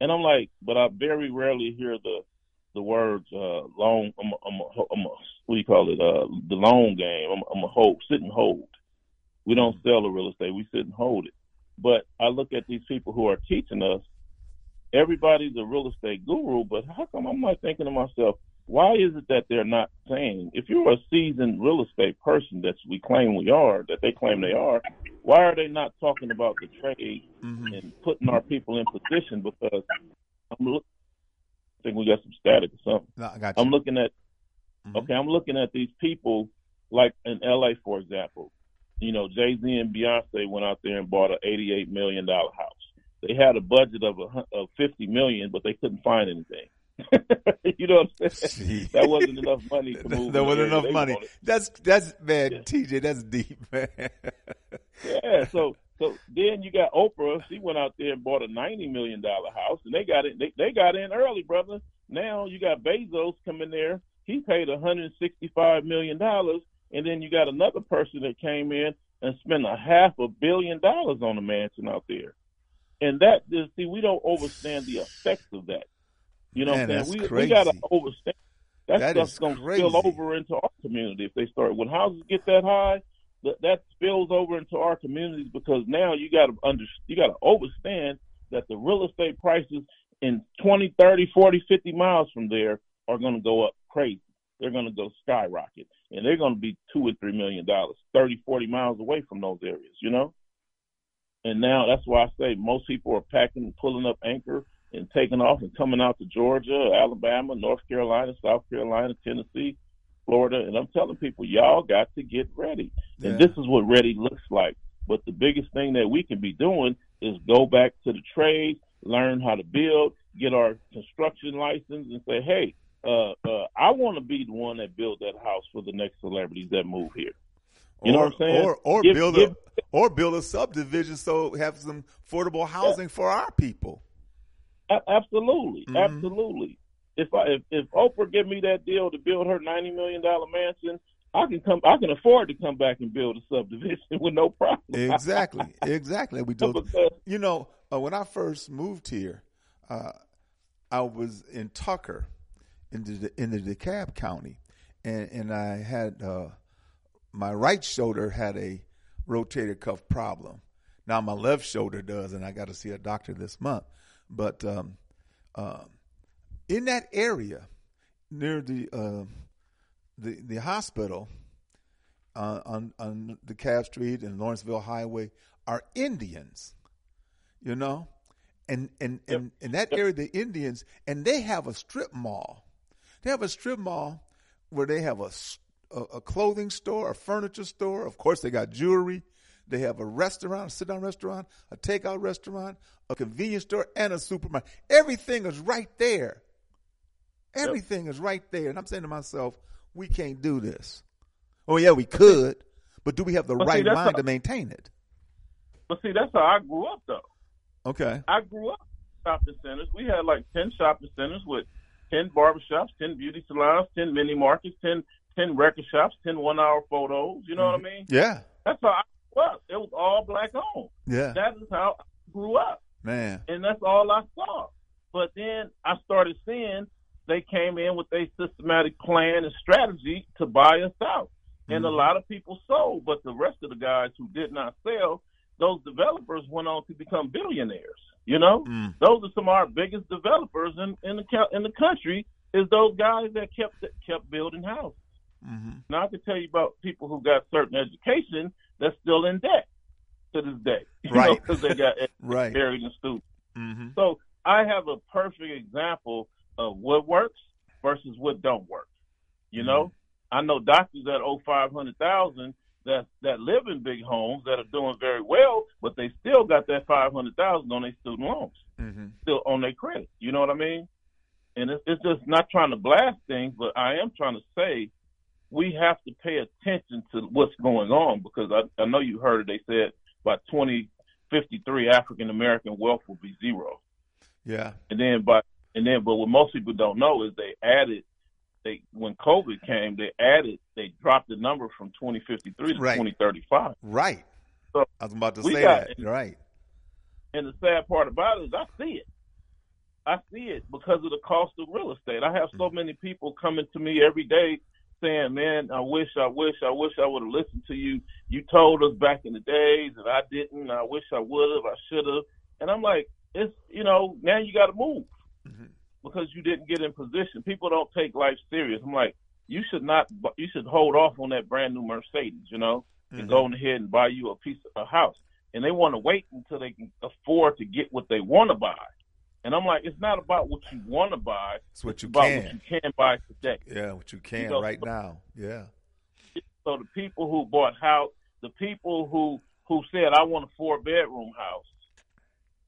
And I'm like, but I very rarely hear the the words uh, long. I'm a, I'm a, I'm a, what do you call it? Uh, the long game. I'm, I'm a hold, sit and hold. We don't sell the real estate. We sit and hold it. But I look at these people who are teaching us. Everybody's a real estate guru, but how come I'm not thinking to myself, why is it that they're not saying, if you're a seasoned real estate person that we claim we are, that they claim they are, why are they not talking about the trade Mhm. and putting our people in position? Because I'm look, I think we got some static or something. No, I got you. I'm looking at Mhm. okay, I'm looking at these people like in LA for example. You know, Jay Z and Beyonce went out there and bought an eighty eight million dollar house. They had a budget of a of fifty million, but they couldn't find anything. you know what I'm saying? That wasn't enough money to move. there wasn't enough money. That's that's man, Yeah. TJ. That's deep, man. Yeah, so So then you got Oprah. She went out there and bought a ninety million dollar house, and they got it. They, they got in early, brother. Now you got Bezos coming there. He paid one hundred sixty five million dollars, and then you got another person that came in and spent a half a billion dollars on a mansion out there. And that is, see, we don't understand the effects of that. You know Man, what I'm saying? We, crazy. we got to understand. That, That stuff's going to crazy. spill over into our community if they start. When houses get that high, that, that spills over into our communities because now you got to under, you got to understand that the real estate prices in 20, 30, 40, 50 miles from there are going to go up crazy. They're going to go skyrocket, and they're going to be two or three million dollars, 30, 40 miles away from those areas. You know. And now that's why I say most people are packing, pulling up anchor, and taking off and coming out to Georgia, Alabama, North Carolina, South Carolina, Tennessee, Florida. And I'm telling people, y'all got to get ready. Yeah. And this is what ready looks like. But the biggest thing that we can be doing is go back to the trade, learn how to build, get our construction license, and say, hey, uh, uh, I want to be the one that build that house for the next celebrities that move here. You know what I'm saying? Or or Give- build a or build a subdivision so have some affordable housing for our people. Absolutely, Mhm. absolutely. If I if, if Oprah give me that deal to build her ninety million dollar mansion, I can come. I can afford to come back and build a subdivision with no problem. Exactly, exactly. We do. Because- You know, uh, when I first moved here, uh, I was in Tucker, in the in the DeKalb County, and and I had uh, my right shoulder had a rotator cuff problem. Now my left shoulder does, and I got to see a doctor this month. But um, um, in that area near the uh, the the hospital uh, on on the Cab Street and Lawrenceville Highway are Indians, you know, and and and in that area the Indians and they have a strip mall. They have a strip mall where they have a a, a clothing store, a furniture store. Of course, they got jewelry. They have a restaurant, a sit-down restaurant, a takeout restaurant, a convenience store, and a supermarket. Everything is right there. Everything is right there. And I'm saying to myself, we can't do this. Oh yeah, we could, but do we have the But right that's mind a- to maintain it? But see, that's how I grew up, though. Okay. I grew up shopping centers. We had like ten shopping centers with ten barbershops, ten beauty salons, ten mini markets, 10, 10 record shops, ten one-hour photos. You know what mm-hmm. I mean? Yeah. That's how I up. It was all black owned. Yeah. That is how I grew up. Man. and that's all I saw. But then I started seeing they came in with a systematic plan and strategy to buy us out. And a Mhm. lot of people sold, but the rest of the guys who did not sell, those developers went on to become billionaires. You know, Mm. those are some of our biggest developers in in the in the country. Is those guys that kept kept building houses. hmm Now I can tell you about people who got certain education that's still in debt to this day, Right. Because they got Right. buried in student. hmm So I have a perfect example of what works versus what don't work. You know, I know doctors that owe five hundred thousand that that live in big homes that are doing very well, but they still got that five hundred thousand on their student loans, mm-hmm. still on their credit. You know what I mean? And it's, it's just not trying to blast things, but I am trying to say we have to pay attention to what's going on because I, I know you heard it. They said by twenty fifty three, African American wealth will be zero. Yeah. And then, but and then, but what most people don't know is they added. They when COVID came, they added. They dropped the number from 2053 to Right. 2035. Right. So, I was about to say got- that. Right. And the sad part about it is, I see it. I see it because of the cost of real estate. I have so mm-hmm. many people coming to me every day saying, "Man, I wish, I wish, I wish I would have listened to you. You told us back in the days, and I didn't. I wish I would have. I should have." And I'm like, "It's you know, now you got to move Mhm. because you didn't get in position. People don't take life serious. I'm like, you should not. You should hold off on that brand new Mercedes. You know, and Mhm. go on ahead and buy you a piece of a house. And they want to wait until they can afford to get what they want to buy. And I'm like, it's not about what you want to buy. It's what you about can. what you can buy today. Yeah, what you can know, right now. Yeah. So the people who bought house, the people who who said I want a four bedroom house,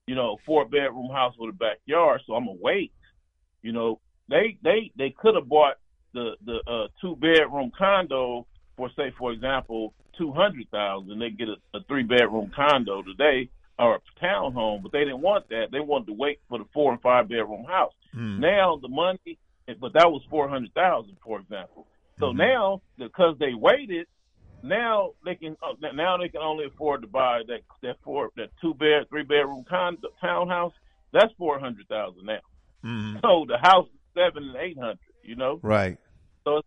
you know, four bedroom house with a backyard, so I'm gonna wait. You know, they they they could have bought the the uh, two bedroom condo for say, for example, two hundred thousand, they get a, a three bedroom condo today or a townhome, but they didn't want that. They wanted to wait for the four and five bedroom house. Mm. Now the money, but that was four hundred thousand, for example. So Mhm. now, because they waited, now they can uh, now they can only afford to buy that that four that two bed three bedroom condo townhouse. That's four hundred thousand now. Mhm. So the house is seven and eight hundred. You know, Right. So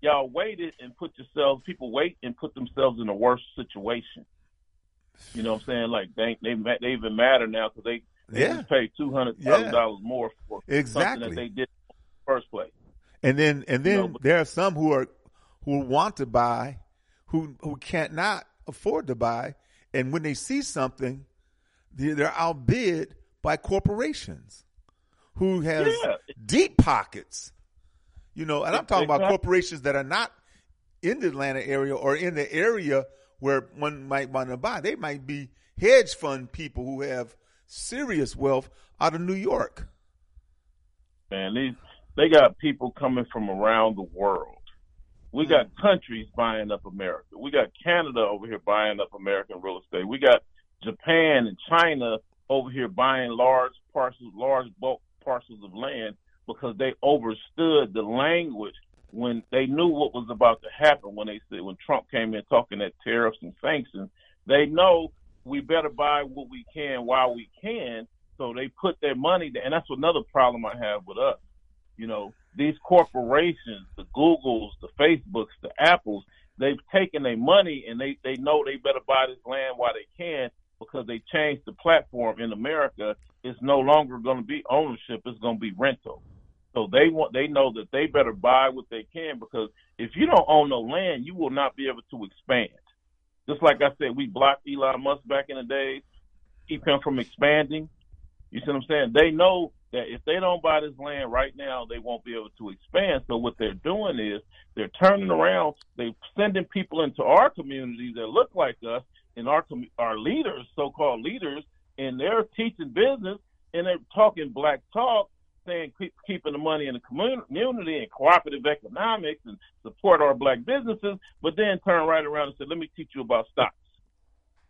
y'all waited and put yourselves. People wait and put themselves in a worse situation. You know what I'm saying? Like they they they even matter now because they they Yeah. just pay two hundred thousand Yeah. dollars more for something Exactly. that they did in the first place. And then and then You know, there are some who are who want to buy, who who can't not afford to buy, and when they see something, they're, they're outbid by corporations who has Yeah. deep pockets. You know, and I'm talking about corporations that are not in the Atlanta area or in the area where one might want to buy. They might be hedge fund people who have serious wealth out of New York. man. These they got people coming from around the world. We got hmm. countries buying up America. We got Canada over here buying up American real estate. We got Japan and China over here buying large parcels, large bulk parcels of land because they understood the language when they knew what was about to happen when they said when Trump came in talking that tariffs and sanctions. They know we better buy what we can while we can so they put their money there, and that's another problem I have with us. You know, these corporations, the Googles, the Facebooks, the Apples, they've taken their money and they they know they better buy this land while they can because they changed the platform in America. It's no longer going to be ownership; it's going to be rental. So they want they know that they better buy what they can because if you don't own no land, you will not be able to expand. Just like I said, we blocked Elon Musk back in the days, keep him from expanding. You see what I'm saying? They know that if they don't buy this land right now, they won't be able to expand. So what they're doing is they're turning around, they're sending people into our communities that look like us and our our leaders, so-called leaders, and they're teaching business and they're talking black talk, saying keep keeping the money in the community and cooperative economics and support our black businesses, but then turn right around and say, "Let me teach you about stocks."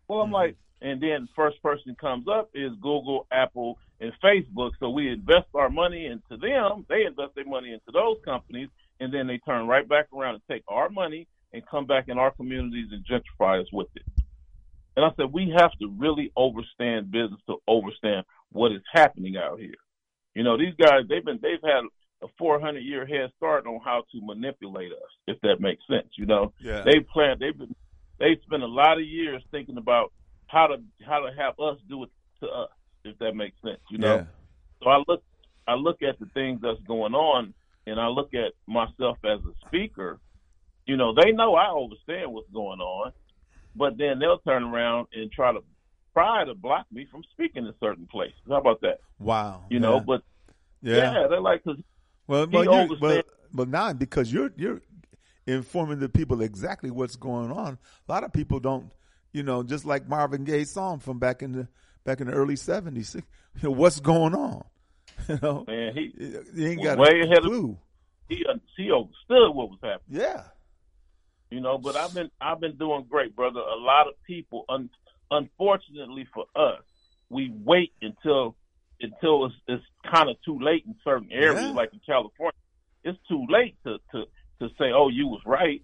Well, I'm mm-hmm. like, and then first person comes up is Google, Apple, and Facebook. So we invest our money into them. They invest their money into those companies, and then they turn right back around and take our money and come back in our communities and gentrify us with it. And I said we have to really overstand business to overstand what is happening out here. You know, these guys they've been they've had a 400 year head start on how to manipulate us, if that makes sense. You know, Yeah. they plan they've been they spent a lot of years thinking about how to how to have us do it to us, if that makes sense. You know, Yeah. so I look I look at the things that's going on, and I look at myself as a speaker. You know, they know I understand what's going on, but then they'll turn around and try to try to block me from speaking in certain places. How about that? Wow. You know, Yeah. but yeah. yeah, they're like, 'cause Well, He but, you but but now because you're you're informing the people exactly what's going on. A lot of people don't, you know, just like Marvin Gaye's song from back in the back in the early seventies. You know, what's going on? You know, man, he you ain't got way a ahead of- clue. he uh, he understood what was happening. Yeah. you know. But I've been I've been doing great, brother. A lot of people, un, unfortunately for us, we wait until until it's, it's kind of too late in certain areas, Yeah. like in California. It's too late to to to say, oh, you was right.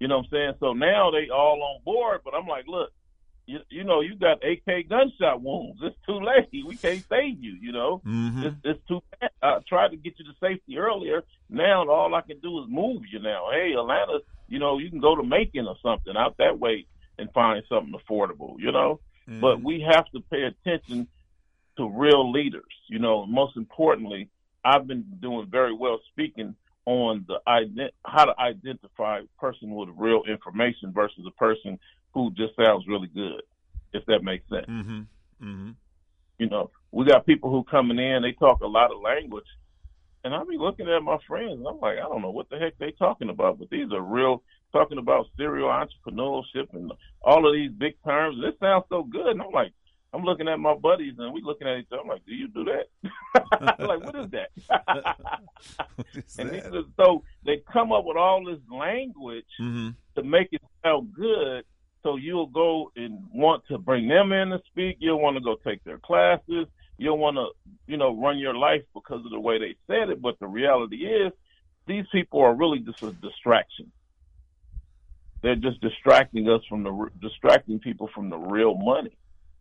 You know what I'm saying? So now they all on board, but I'm like, look, you you know, you got AK gunshot wounds. It's too late. We can't save you. You know. Mm-hmm. It's, it's too bad. I tried to get you to safety earlier. Now all I can do is move you now. Hey, Atlanta, you know, you can go to Macon or something out that way and find something affordable, you know? Mm-hmm. But we have to pay attention to real leaders. You know, most importantly, I've been doing very well speaking on the ident- how to identify a person with real information versus a person who just sounds really good, if that makes sense Mm-hmm. Mm-hmm. you know, we got people who coming in, they talk a lot of language. And I be looking at my friends and I'm like, I don't know what the heck they talking about, but these are real talking about serial entrepreneurship and all of these big terms. This sounds so good. And I'm like, I'm looking at my buddies and we looking at each other. I'm like, do you do that? like, what is that? and these are, so they come up with all this language mm-hmm. to make it sound good. So you'll go and want to bring them in to speak. You'll want to go take their classes. You'll want to, you know, run your life because of the way they said it. But the reality is, these people are really just a distraction. They're just distracting us from the distracting people from the real money,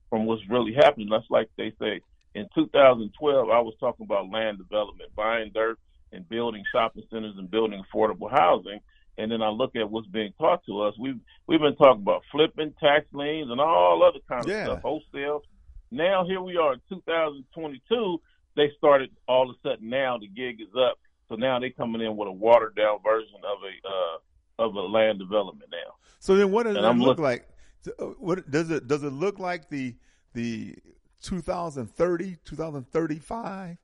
from what's really happening. That's like they say in 2012. I was talking about land development, buying dirt and building shopping centers and building affordable housing. And then I look at what's being taught to us. We've we've been talking about flipping tax liens and all other kind of stuff, wholesale. Now here we are in 2022. They started all of a sudden now the gig is up. So now they're coming in with a watered down version of a uh, of a land development now. So then, what does And it I'm look look- like? Uh, What does it does it look like the the 2030, 2035?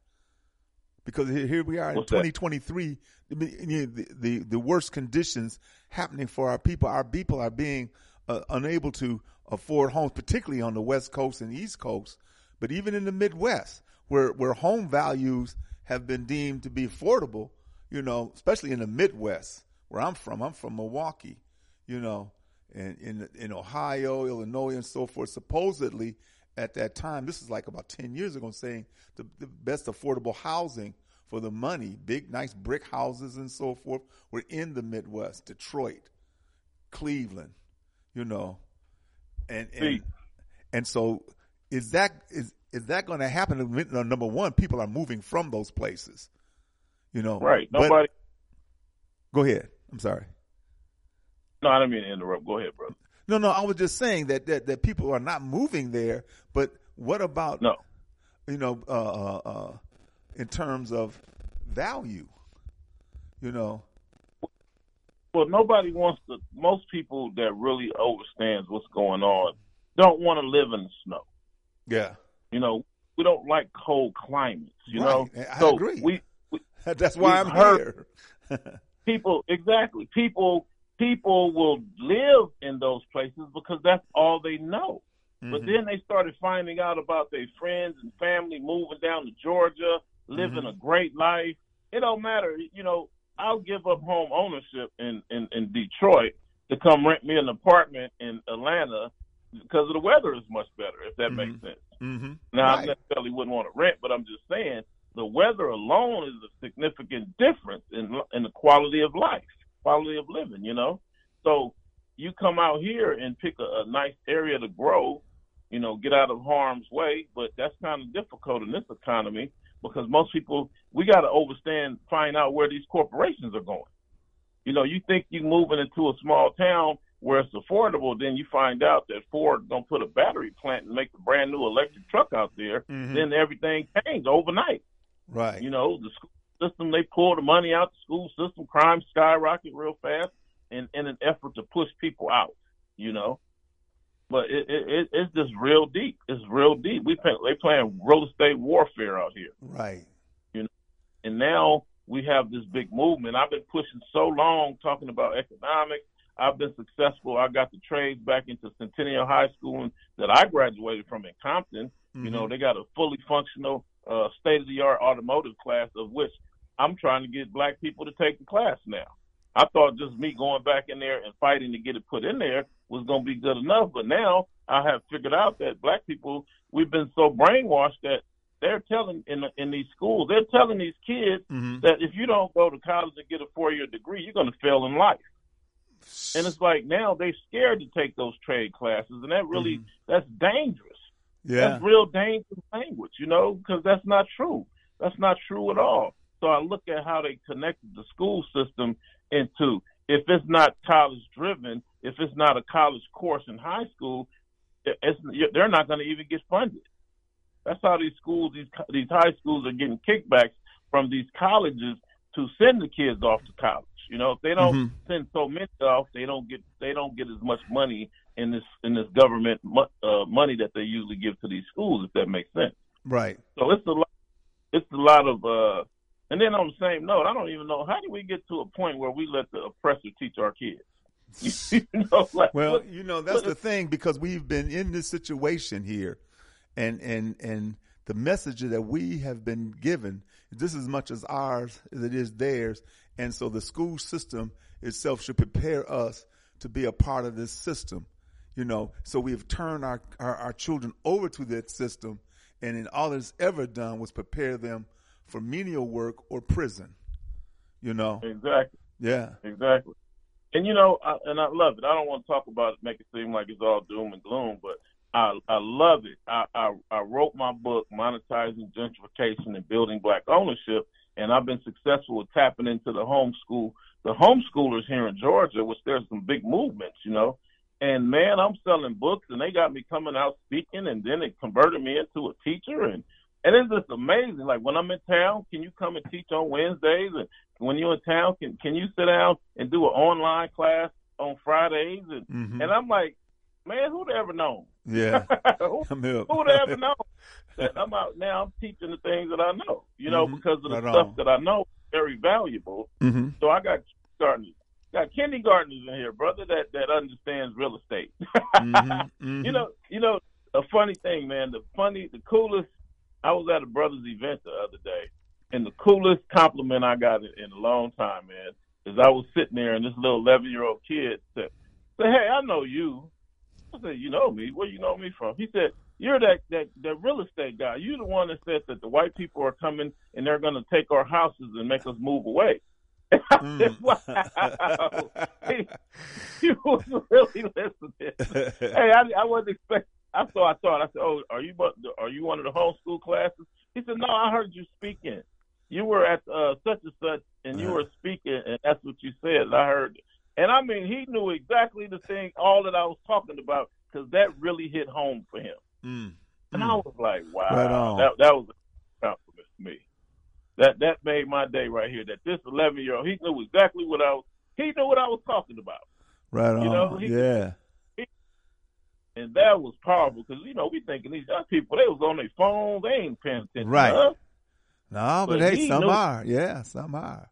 Because here, here we are in What's 2023. I mean, you know, The, the the worst conditions happening for our people. Our people are being uh, unable to afford homes, particularly on the West Coast and East Coast, but even in the Midwest, where where home values have been deemed to be affordable. You know, especially in the Midwest, where I'm from. I'm from Milwaukee you know, and in in Ohio, Illinois, and so forth. Supposedly, at that time, this is like about ten years ago, saying the, the best affordable housing for the money, big, nice brick houses and so forth, were in the Midwest, Detroit, Cleveland, you know, and and and so is that is is that going to happen? Number one, people are moving from those places, you know. Right. But- go ahead. I'm sorry. no, I didn't mean to interrupt. Go ahead, brother. No, no, I was just saying that that, that people are not moving there. But what about No. you know uh, uh, uh, in terms of value? You know, Well, nobody wants to. Most people that really understands what's going on don't want to live in the snow. yeah, You know, we don't like cold climates. You Right. know, I so agree. we that's why I'm heard- here. people exactly people people will live in those places because that's all they know. But Mhm. then they started finding out about their friends and family moving down to Georgia, living Mhm. a great life. It don't matter, you know. I'll give up home ownership in, in in Detroit to come rent me an apartment in Atlanta because of the weather is much better. If that makes sense. Mm-hmm. Now, I Right. necessarily wouldn't want to rent, but I'm just saying the weather alone is a significant difference in in the quality of life, quality of living. You know, so you come out here and pick a, a nice area to grow, you know, get out of harm's way, but that's kind of difficult in this economy because most people we got to overstand, find out where these corporations are going. You know, you think you're moving into a small town where it's affordable, then you find out that Ford gonna put a battery plant and make a brand new electric truck out there. Mhm. Then everything changed overnight. Right. You know, the school system they pull the money out the school system, crime skyrocket real fast, in in an effort to push people out. You know, but it, it, it it's just real deep. It's real deep. We play, they playing real estate warfare out here right. You know, and now we have this big movement. I've been pushing so long talking about economics. I've been successful. I got the trades back into Centennial High School that I graduated from in Compton. You know, mm-hmm. they got a fully functional, uh, state of the art automotive class, of which I'm trying to get black people to take the class now. I thought just me going back in there and fighting to get it put in there was going to be good enough, but now I have figured out that black people we've been so brainwashed that they're telling in in these schools they're telling these kids hmm that if you don't go to college and get a four year degree, you're going to fail in life. And it's like now they're scared to take those trade classes, and that really Mhm. that's dangerous. Yeah. That's real dangerous language, you know, because that's not true. That's not true at all. So I look at how they connected the school system into if it's not college driven, if it's not a college course in high school, it's, they're not going to even get funded. That's how these schools, these these high schools are getting kickbacks from these colleges to send the kids off to college. You know, if they don't Mhm. send so many off, they don't get they don't get as much money in this in this government uh, money that they usually give to these schools. If that makes sense. Right. So it's a lot. It's a lot of. uh And then on the same note, I don't even know how do we get to a point where we let the oppressor teach our kids. you know, like Well, you know that's the thing because we've been in this situation here, and and and the message that we have been given just as much as ours as it is theirs, and so the school system itself should prepare us to be a part of this system. You know, so we've turned our, our, our children over to that system, and then all it's ever done was prepare them for menial work or prison. You know, Exactly. yeah, Exactly. And you know, I, and I love it. I don't want to talk about it, make it seem like it's all doom and gloom, but I I love it. I I, I wrote my book, monetizing gentrification and building black ownership, and I've been successful with tapping into the homeschool, the homeschoolers here in Georgia, which there's some big movements, you know. And man, I'm selling books, and they got me coming out speaking, and then it converted me into a teacher, and and it's just amazing. Like when I'm in town, can you come and teach on Wednesdays? And when you're in town, can can you sit down and do an online class on Fridays? And Mhm. and I'm like, man, who'd ever known? yeah. Who, who'd ever known that I'm out now? I'm teaching the things that I know, you know, Mhm. because of the stuff that I know very valuable. hmm So I got kindergartners, got kindergartners in here, brother, that that understands real estate. hmm You know, you know, a funny thing, man. The funny, the coolest. I was at a brother's event the other day, and the coolest compliment I got in, in a long time, man, is I was sitting there, and this little eleven-year-old kid said, "Say, hey, I know you." I said, "You know me? Where you know me from?" He said, "You're that that that real estate guy. You're the one that said that the white people are coming and they're going to take our houses and make us move away." Said, "Wow." he, he was really listening hey, I, I wasn't expecting. I thought I thought I said, "Oh, are you but are you one of the homeschool classes?" He said, "No, I heard you speaking. You were at uh, such and such, and you Uh-huh. were speaking, and that's what you said. And I heard, and I mean, he knew exactly the thing, all that I was talking about, because that really hit home for him. Mm. And I was like, "Wow, Right that that was a compliment to me. That that made my day right here. That this eleven year old, he knew exactly what I was. He knew what I was talking about." Right on. You know, he- yeah. And that was powerful because you know we thinking these young people they was on their phones, they ain't paying attention. Right. No, but, But hey, he some knew- are. Yeah, some are.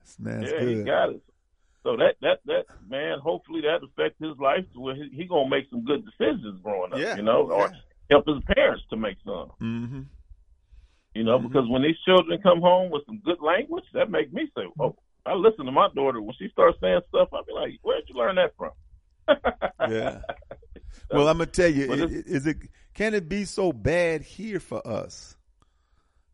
This man's yeah, he good. got it. So that that that man, hopefully that affects his life to where he, he gonna make some good decisions growing up. Yeah, You know, or help his parents to make some. Mm-hmm. You know, Mhm. because when these children come home with some good language, that make me say, "Oh, I listen to my daughter when she starts saying stuff. I'll be like, where'd you learn that from?" Yeah. Well, I'm gonna tell you, is it can it be so bad here for us?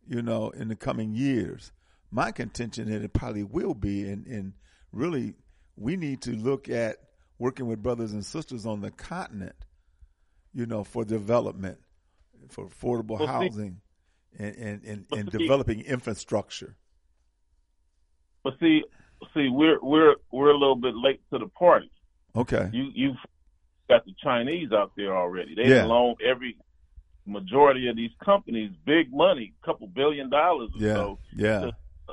You know, in the coming years, my contention that it probably will be, and and really, we need to look at working with brothers and sisters on the continent. You know, for development, for affordable Well, see- housing, and and and, and see- developing infrastructure. But see, see, we're we're we're a little bit late to the party. Okay. you you've got the Chinese out there already. They Yeah. loan every majority of these companies big money, couple billion dollars or Yeah. so. Yeah. Uh,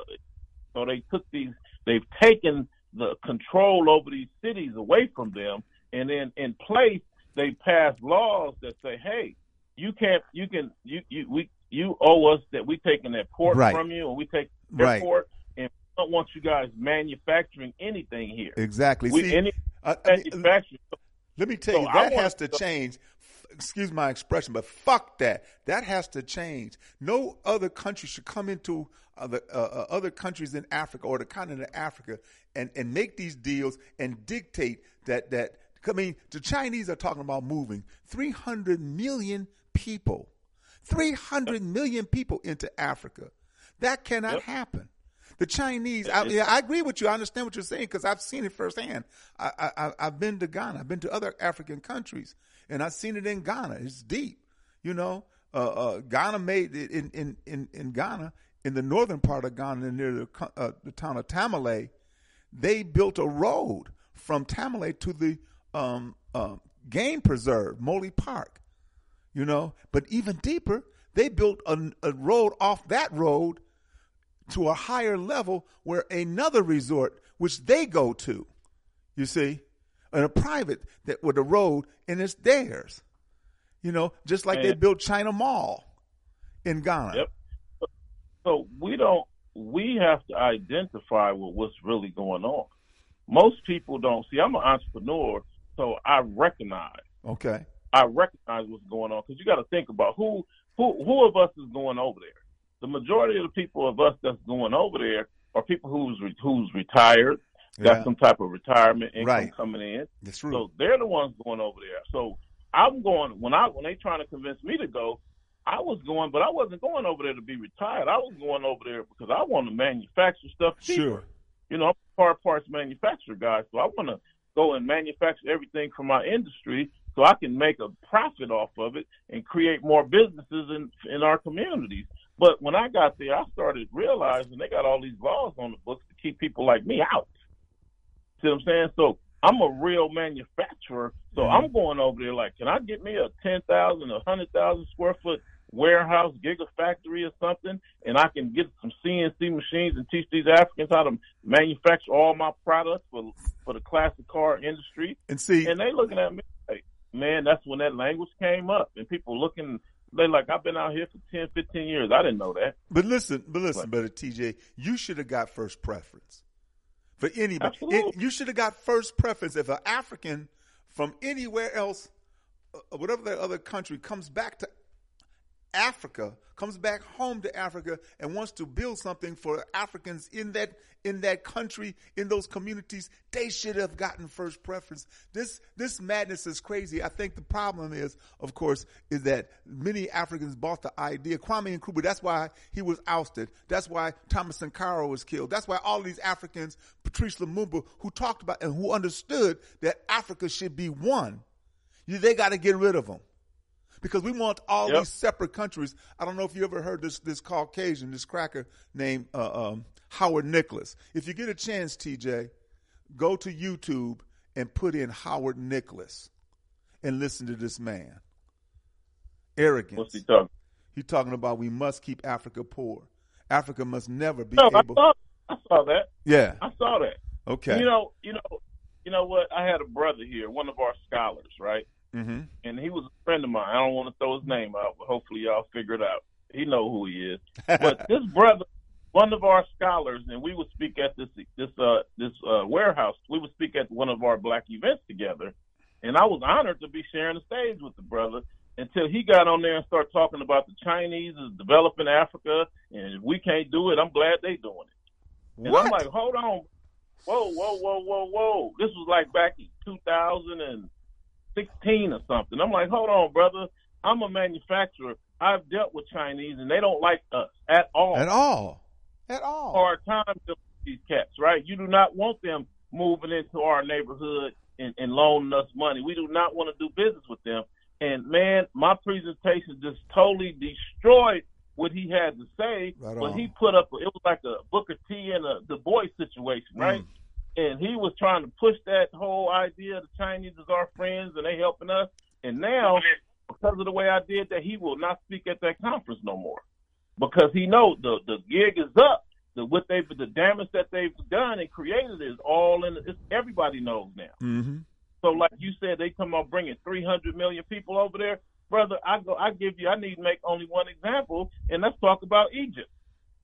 so they took these, they've taken the control over these cities away from them, and then in place they passed laws that say, hey, you can't, you can, you you we you owe us that we taking that port Right. from you, and we take Right. airport, and we don't want you guys manufacturing anything here. Exactly. We, See, any I- I mean. Let me tell So you, that has to change. Excuse my expression, but fuck that. That has to change. No other country should come into other, uh, uh, other countries in Africa or the continent of Africa and, and make these deals and dictate that that. I mean, the Chinese are talking about moving 300 million people, 300 million people into Africa. That cannot Yep. happen. The Chinese, I, yeah, I agree with you. I understand what you're saying because I've seen it firsthand. I, I, I- I've been to Ghana. I've been to other African countries, and I've seen it in Ghana. It's deep. You know, uh, uh, Ghana made it in, in, in, in Ghana, in the northern part of Ghana, near the, uh, the town of Tamale, they built a road from Tamale to the um, um, game preserve, Mole Park you know. But even deeper, they built a, a road off that road to a higher level where another resort, which they go to, you see, and a private that with a road and it's theirs, you know, just like they built China Mall in Ghana. Yep. So we don't. We have to identify with what's really going on. Most people don't see. I'm an entrepreneur, so I recognize. Okay. I recognize what's going on because you got to think about who who who of us is going over there. The majority of the people of us that's going over there are people who's re, who's retired. got Yeah. some type of retirement income Right. coming in. That's true. So they're the ones going over there. So I'm going when I when they trying to convince me to go, I was going, but I wasn't going over there to be retired. I was going over there because I want to manufacture stuff cheaper. sure. You know, I'm a car parts manufacturer guy, so I want to go and manufacture everything for my industry so I can make a profit off of it and create more businesses in in our communities. But when I got there, I started realizing they got all these laws on the books to keep people like me out. See what I'm saying? So I'm a real manufacturer, so Mhm. I'm going over there like, can I get me a ten thousand, a hundred thousand square foot warehouse, gigafactory or something, and I can get some CNC machines and teach these Africans how to manufacture all my products for for the classic car industry. And see, And they looking at me like, man, that's when that language came up, and people looking. They like, I've been out here for 10, 15 years. I didn't know that. but listen, but listen, brother TJ, you should have got first preference for anybody. It- you should have got first preference if an African from anywhere else, uh, whatever that other country, comes back to Africa, comes back home to Africa, and wants to build something for Africans in that in that country, in those communities, they should have gotten first preference. This this madness is crazy. I think the problem is, of course, is that many Africans bought the idea. Kwame Nkrumah, that's why he was ousted. That's why Thomas Sankara was killed. That's why all these Africans, Patrice Lumumba, who talked about and who understood that Africa should be one, they got to get rid of them because we want all Yep. these separate countries. I don't know if you ever heard this this Caucasian, this cracker named uh, um, Howard Nicholas. If you get a chance, TJ, go to YouTube and put in Howard Nicholas and listen to this man. Arrogance. What's he talking? He's talking about we must keep Africa poor. Africa must never be No, I able. saw, I saw that. yeah. I saw that. Okay. You know, you know, you know what? I had a brother here, one of our scholars, right? Hmm And he was a friend of mine. I don't want to throw his name out, but hopefully y'all figure it out. He know who he is. But this brother, one of our scholars, and we would speak at this this uh this uh warehouse. We would speak at one of our black events together, and I was honored to be sharing the stage with the brother. Until he got on there and started talking about the Chinese is developing Africa, and if we can't do it, I'm glad they doing it. And what? I'm like, hold on. Whoa, whoa, whoa, whoa, whoa. This was like back in 2016 or something. I'm like, hold on, brother. I'm a manufacturer. I've dealt with Chinese and they don't like us at all. At all. At all. Hard time with these cats, right? You do not want them moving into our neighborhood and, and loaning us money. We do not want to do business with them. And man, my presentation just totally destroyed what he had to say. Right but on. he put up, it was like a Booker T and a Du Bois situation, right? Mm. And he was trying to push that whole idea the Chinese is our friends and they helping us. And now, because of the way I did that, he will not speak at that conference no more because he knows the the gig is up. The what they've the damage that they've done and created is all in. It's, everybody knows now. Mm-hmm. So, like you said, they come about bringing 300 million people over there, brother. I go, I give you, I need to make only one example, and let's talk about Egypt.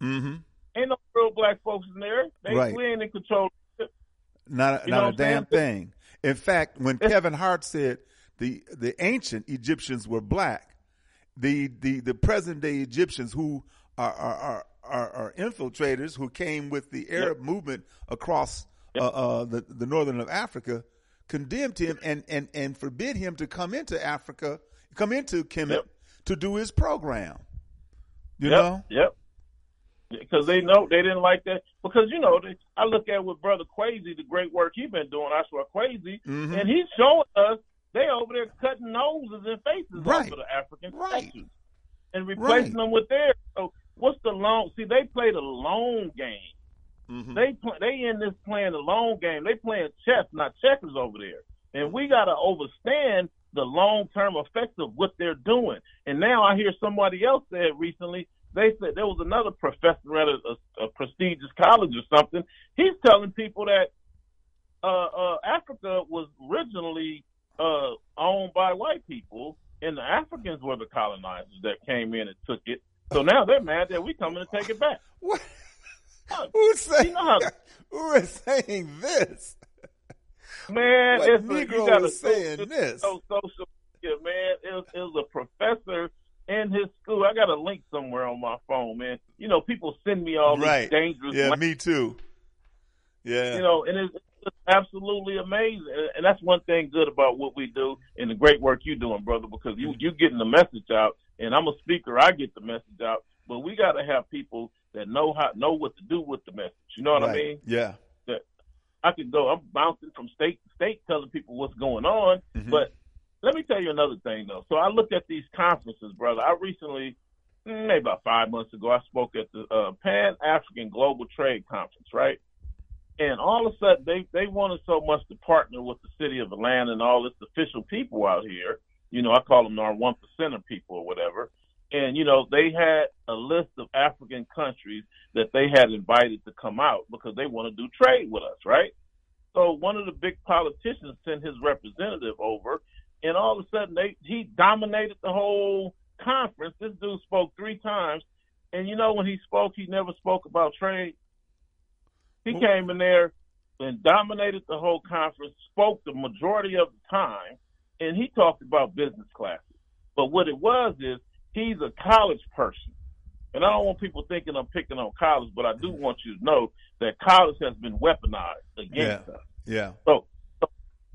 Mm-hmm. Ain't no real black folks in there. They Right. we ain't in control. Not a, not a damn thing. In fact, when Kevin Hart said the the ancient Egyptians were black, the the, the present day Egyptians who are are, are are are infiltrators who came with the Arab movement across uh, uh, the the northern of Africa condemned him and, and, and forbid him to come into Africa, come into Kemet Yep. to do his program. You yep, know? Yep. Because they know they didn't like that. Because you know, they, I look at with brother Quasi, the great work he's been doing. I swear Quasi, Mhm. and he's showing us they over there cutting noses and faces Right. off of the African Right. statues and replacing Right. them with theirs. So what's the long? See, they play the long game. Mhm. They play, they in this playing the long game. They playing chess, not checkers over there. And we got to understand the long term effects of what they're doing. And now I hear somebody else said recently. They said there was another professor at a, a, a prestigious college or something. He's telling people that uh, uh, Africa was originally uh, owned by white people, and the Africans were the colonizers that came in and took it. So now they're mad that we coming to take it back. What? Who's saying? You know how- who is saying this? Man, What it's a, Negro you gotta is saying so, this? So social media, man. It was, it was a professor in his school. I got a link somewhere on my phone, man. You know, people send me all Right. these dangerous. Yeah, me too. Yeah. You know, and it's, it's absolutely amazing. And- that's one thing good about what we do and the great work you're doing, brother, because you you getting the message out, and I'm a speaker. I get the message out, but we got to have people that know how know what to do with the message. You know what I mean? Yeah. That I could go. I'm bouncing from state to state, telling people what's going on. Mhm. But let me tell you another thing, though. So I looked at these conferences, brother. I recently, mm, maybe about five months ago, I spoke at the uh, Pan African Global Trade Conference, right? And all of a sudden, they they wanted so much to partner with the city of Atlanta and all its official people out here. You know, I call them our one percenter people or whatever. And you know, they had a list of African countries that they had invited to come out because they want to do trade with us, right? So one of the big politicians sent his representative over, and all of a sudden they he dominated the whole conference. This dude spoke three times, and you know when he spoke, he never spoke about trade. He Well- came in there and dominated the whole conference, spoke the majority of the time, and he talked about business classes. But what it was is he's a college person. And I don't want people thinking I'm picking on college, but I do want you to know that college has been weaponized against us. Yeah. So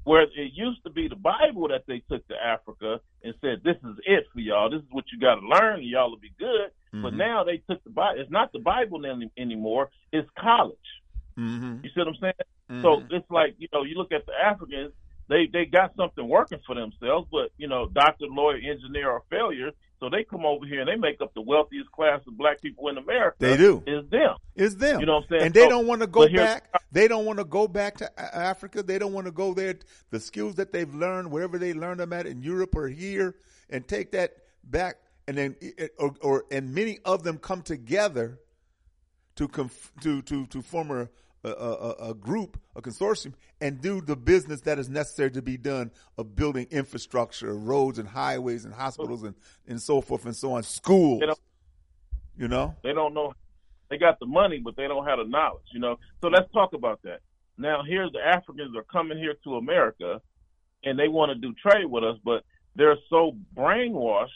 where it used to be the Bible that they took to Africa and said, "This is it for y'all. This is what you got to learn, and y'all will be good." But Mhm. now they took the Bible. It's not the Bible any, anymore. It's college. Mm-hmm. You see what I'm saying? So Mhm. it's like you know, you look at the Africans. They they got something working for themselves, but you know, doctor, lawyer, engineer are failures. So they come over here and they make up the wealthiest class of black people in America. They do. Is them. It's them. You know what I'm saying? And they So- don't want to go back. They don't want to go back to Africa. They don't want to go there. The skills that they've learned, wherever they learned them at in Europe or here, and take that back. And then, or, or and many of them come together to conf, to to to form a, a, a, group, a consortium, and do the business that is necessary to be done of building infrastructure, roads and highways and hospitals and, and so forth and so on, schools. You know? They don't know. They got the money, but they don't have the knowledge. You know. So let's talk about that. Now, here's the Africans are coming here to America, and they want to do trade with us, but they're so brainwashed.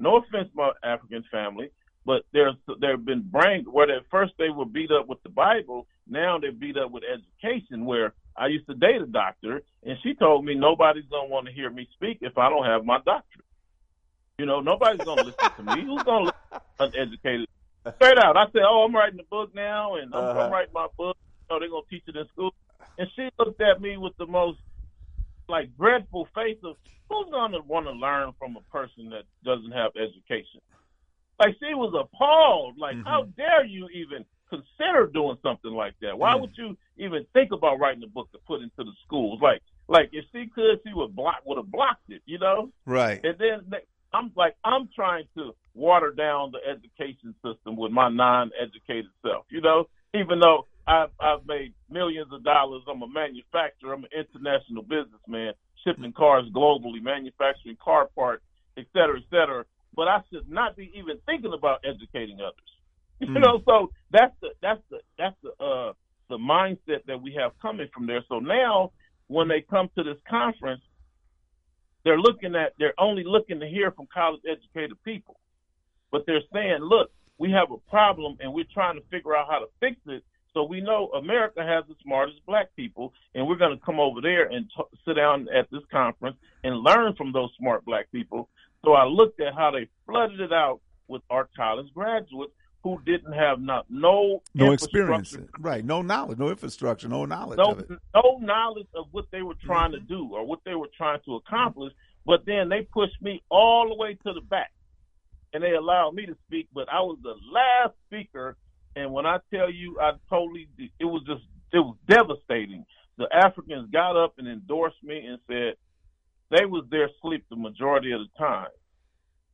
No offense, my African family, but they're they've been brain. Where at first they were beat up with the Bible, now they're beat up with education. Where I used to date a doctor, and she told me nobody's gonna want to hear me speak if I don't have my doctorate. You know, nobody's gonna listen to me. Who's gonna listen to uneducated? Straight out, I said, "Oh, I'm writing the book now, and I'm, Uh-huh. I'm writing my book. You know, they're gonna teach it in school." And she looked at me with the most like dreadful face of, "Who's gonna want to learn from a person that doesn't have education?" Like she was appalled. Like, how dare you even consider doing something like that? Why Mm. would you even think about writing a book to put into the schools? Like, like if she could, she would block would have blocked it. You know. Right. And then I'm like, I'm trying to water down the education system with my non-educated self, you know. Even though I've I've made millions of dollars, I'm a manufacturer, I'm an international businessman, shipping cars globally, manufacturing car parts, et cetera, et cetera. But I should not be even thinking about educating others. You Mm. know, so that's the that's the that's the uh the mindset that we have coming from there. So now when they come to this conference, they're looking at they're only looking to hear from college educated people. But they're saying look we have a problem and we're trying to figure out how to fix it. So we know america has the smartest black people and we're going to come over there and t- sit down at this conference and learn from those smart black people. So i looked at how they flooded it out with our college graduates who didn't have not no No experience. Right. No knowledge. No infrastructure. No knowledge no, of it. no knowledge of what they were trying Mm-hmm. to do or what they were trying to accomplish. But then they pushed me all the way to the back, and they allowed me to speak. But I was the last speaker, and when I tell you, I totally, it was just, it was devastating. The Africans got up and endorsed me and said they was there sleep the majority of the time.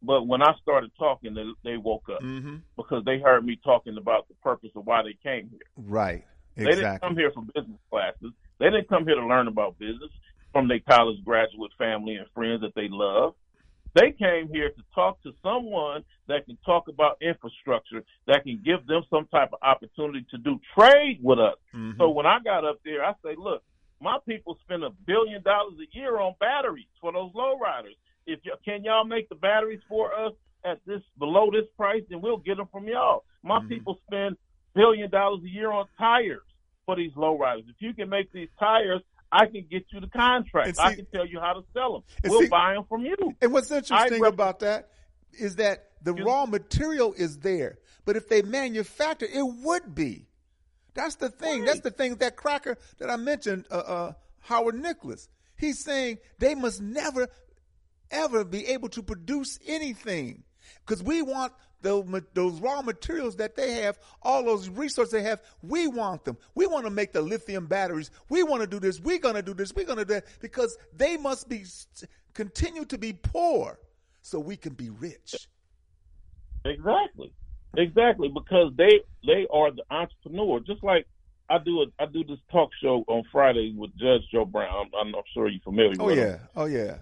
But when I started talking, they, they woke up Mm-hmm. because they heard me talking about the purpose of why they came here. Right. They didn't come here for business classes. They didn't come here to learn about business from their college graduate family and friends that they love. They came here to talk to someone that can talk about infrastructure, that can give them some type of opportunity to do trade with us. Mhm. So when I got up there, I say, look, my people spend a billion dollars a year on batteries for those lowriders. If y- can y'all make the batteries for us at this below this price, then we'll get them from y'all. My Mhm. people spend billion dollars a year on tires. for these lowriders. If you can make these tires, I can get you the contract. see- I can tell you how to sell them. We'll see- buy them from you. And what's interesting rep- about that is that the You- raw material is there, but if they manufacture, it would be. That's the thing. That's the thing. That cracker that I mentioned, uh, uh, Howard Nicholas. He's saying they must never, ever be able to produce anything because we want those those raw materials that they have, all those resources they have. We want them. We want to make the lithium batteries. We want to do this. We're going to do this. We're going to do that because they must be continue to be poor so we can be rich. Exactly, exactly. Because they they are the entrepreneur. Just like I do a I do this talk show on Friday with Judge Joe Brown. I'm, I'm not sure you're familiar. Oh with him. yeah. Oh yeah.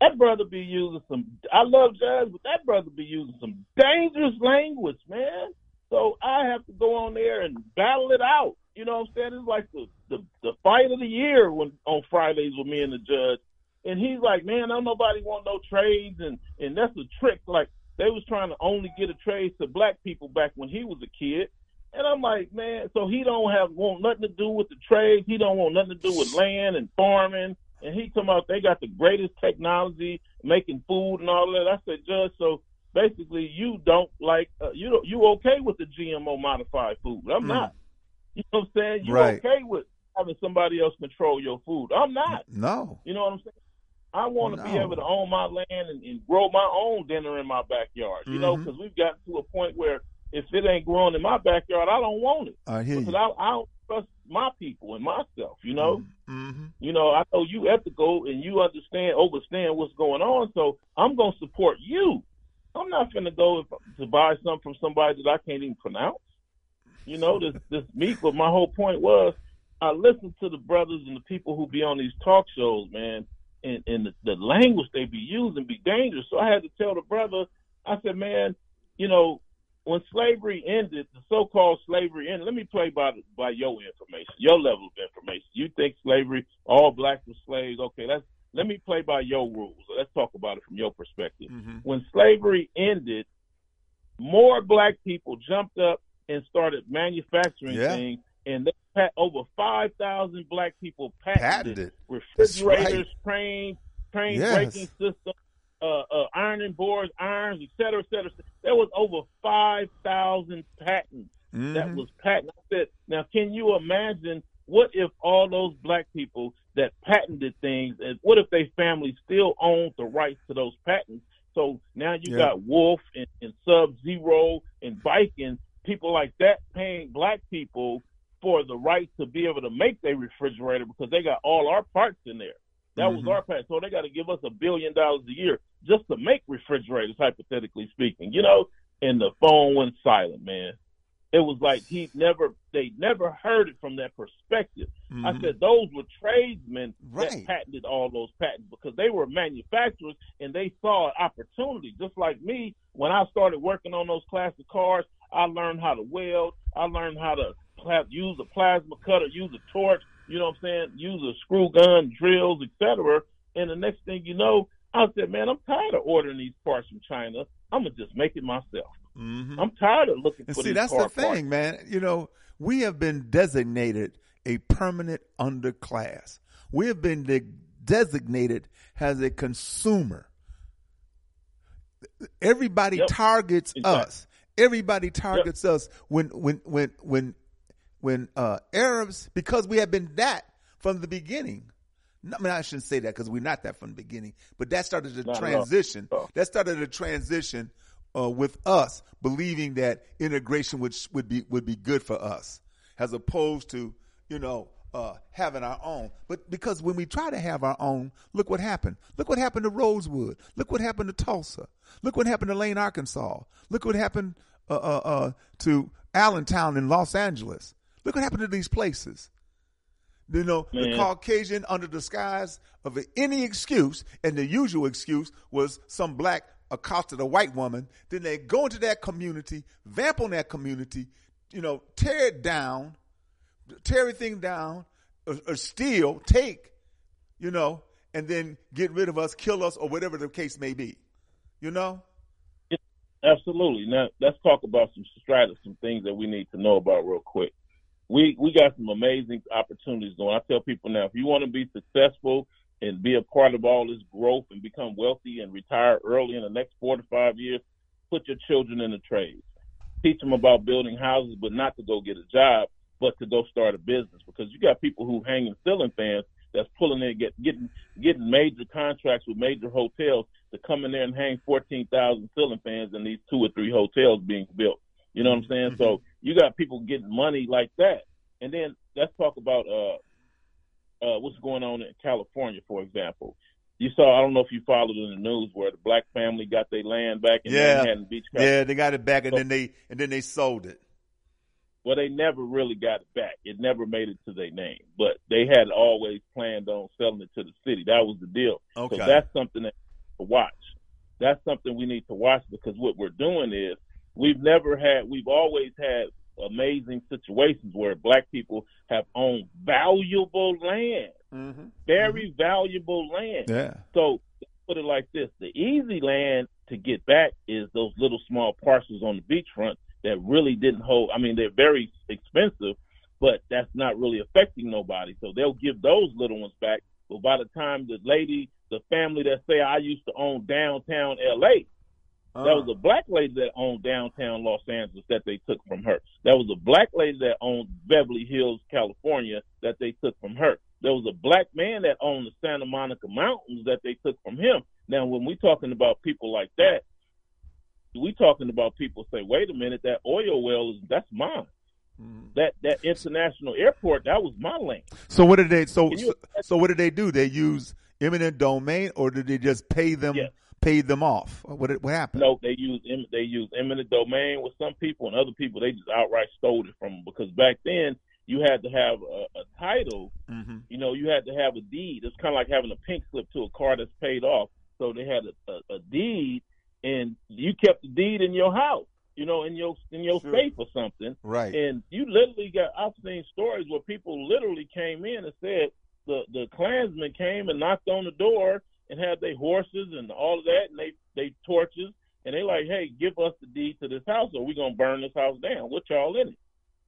That brother be using some. I love jazz, but that brother be using some dangerous language, man. So I have to go on there and battle it out. You know what I'm saying? It's like the the, the fight of the year when on Fridays with me and the judge. And he's like, man, don't nobody want no trades, and and that's a trick. Like they was trying to only get a trade to black people back when he was a kid. And I'm like, man, so he don't have want nothing to do with the trades. He don't want nothing to do with land and farming. And he come out, they got the greatest technology, making food and all that. I said, Judge, so basically you don't like uh, you don't, you okay with the GMO modified food? I'm Mm. not. You know what I'm saying? You Right. okay with having somebody else control your food? I'm not. No. You know what I'm saying? I want to be able to own my land and, and grow my own dinner in my backyard. You know, Mhm. because we've gotten to a point where if it ain't growing in my backyard, I don't want it I hear because you. I, I don't trust my people and myself. You know. Mm-hmm. You know, I know you ethical and you understand, understand what's going on. So I'm gonna support you. I'm not gonna go if, to buy something from somebody that I can't even pronounce. You know, this this meat. But my whole point was, I listen to the brothers and the people who be on these talk shows, man, and and the, the language they be using be dangerous. So I had to tell the brother, I said, man, you know, when slavery ended, the so-called slavery ended. Let me play by by your information, your level of information. You think slavery, all blacks were slaves? Okay, let's let me play by your rules. Let's talk about it from your perspective. Mm-hmm. When slavery ended, more black people jumped up and started manufacturing Yeah. things, and they had over five thousand black people patented, Patented. refrigerators, right. train, train Yes. braking systems, uh, uh, ironing boards, irons, et cetera, et cetera. There was over five thousand patents that Mhm. was patented. I said, now can you imagine what if all those black people that patented things, and what if their family still owned the rights to those patents? So now you Yeah. got Wolf and, and Sub Zero and Viking, people like that paying black people for the right to be able to make their refrigerator because they got all our parts in there. That was Mhm. our part. So they got to give us a billion dollars a year just to make refrigerators, hypothetically speaking, you know? And the phone went silent, man. It was like he never, they never heard it from that perspective. I Mhm. said those were tradesmen Right. that patented all those patents because they were manufacturers and they saw an opportunity. Just like me, when I started working on those classic cars, I learned how to weld. I learned how to use a plasma cutter, use a torch. You know what I'm saying? Use a screw gun, drills, etc. And the next thing you know, I said, man, I'm tired of ordering these parts from China. I'm gonna just make it myself. Mhm. I'm tired of looking And for see, these that's the thing, man. You know, we have been designated a permanent underclass. We have been de- designated as a consumer. Everybody Yep. targets Exactly. us. Everybody targets us when when when when when uh, Arabs because we have been that from the beginning. No, I mean, I shouldn't say that because we're not that from the beginning, but that started the Not transition. No. That started a transition uh, with us believing that integration would would be would be good for us, as opposed to you know uh, having our own. But because when we try to have our own, look what happened. Look what happened to Rosewood. Look what happened to Tulsa. Look what happened to Elaine, Arkansas. Look what happened uh, uh, uh, to Allentown in Los Angeles. Look what happened to these places. You know, the Caucasian under the disguise of any excuse, and the usual excuse was some black accosted a white woman. Then they go into that community, vamp on that community, you know, tear it down, tear everything down, or, or steal, take, you know, and then get rid of us, kill us, or whatever the case may be. You know? Absolutely. Now let's talk about some strategies, some things that we need to know about real quick. We we got some amazing opportunities going. I tell people now, if you want to be successful and be a part of all this growth and become wealthy and retire early in the next four to five years, put your children in the trades. Teach them about building houses, but not to go get a job, but to go start a business. Because you got people who hanging ceiling fans that's pulling in, get, getting getting major contracts with major hotels to come in there and hang fourteen thousand ceiling fans in these two or three hotels being built. You know what I'm saying? Mm-hmm. So you got people getting money like that, and then let's talk about uh, uh, what's going on in California, for example. You saw, I don't know if you followed in the news where the black family got their land back in yeah. Manhattan Beach. California. Yeah, they got it back, and so, then they and then they sold it. Well, they never really got it back. It never made it to their name, but they had always planned on selling it to the city. That was the deal. Okay. So that's something that to watch. That's something we need to watch because what we're doing is we've never had, we've always had amazing situations where black people have owned valuable land, mm-hmm. very mm-hmm. valuable land. Yeah. So put it like this: the easy land to get back is those little small parcels on the beachfront that really didn't hold. I mean, they're very expensive, but that's not really affecting nobody. So they'll give those little ones back. But by the time the lady, the family that say I used to own downtown L.A. Uh. That was a black lady that owned downtown Los Angeles that they took from her. That was a black lady that owned Beverly Hills, California that they took from her. There was a black man that owned the Santa Monica Mountains that they took from him. Now, when we're talking about people like that, we're talking about people say, wait a minute, that oil well is that's mine. Mm-hmm. That that international airport that was my land. So what did they? So so, so, what did they do? They use eminent domain, or did they just pay them? Yes. Pay them off. What what happened? No, they use they use eminent domain with some people, and other people they just outright stole it from them because back then you had to have a, a title. Mm-hmm. You know, you had to have a deed. It's kind of like having a pink slip to a car that's paid off. So they had a, a, a deed and you kept the deed in your house, you know, in your in your sure. safe or something. Right. And you literally got I've seen stories where people literally came in and said the the Klansmen came and knocked on the door and had their horses and all of that and they they torches and they like, hey, give us the deed to this house or we're gonna burn this house down. What y'all in it?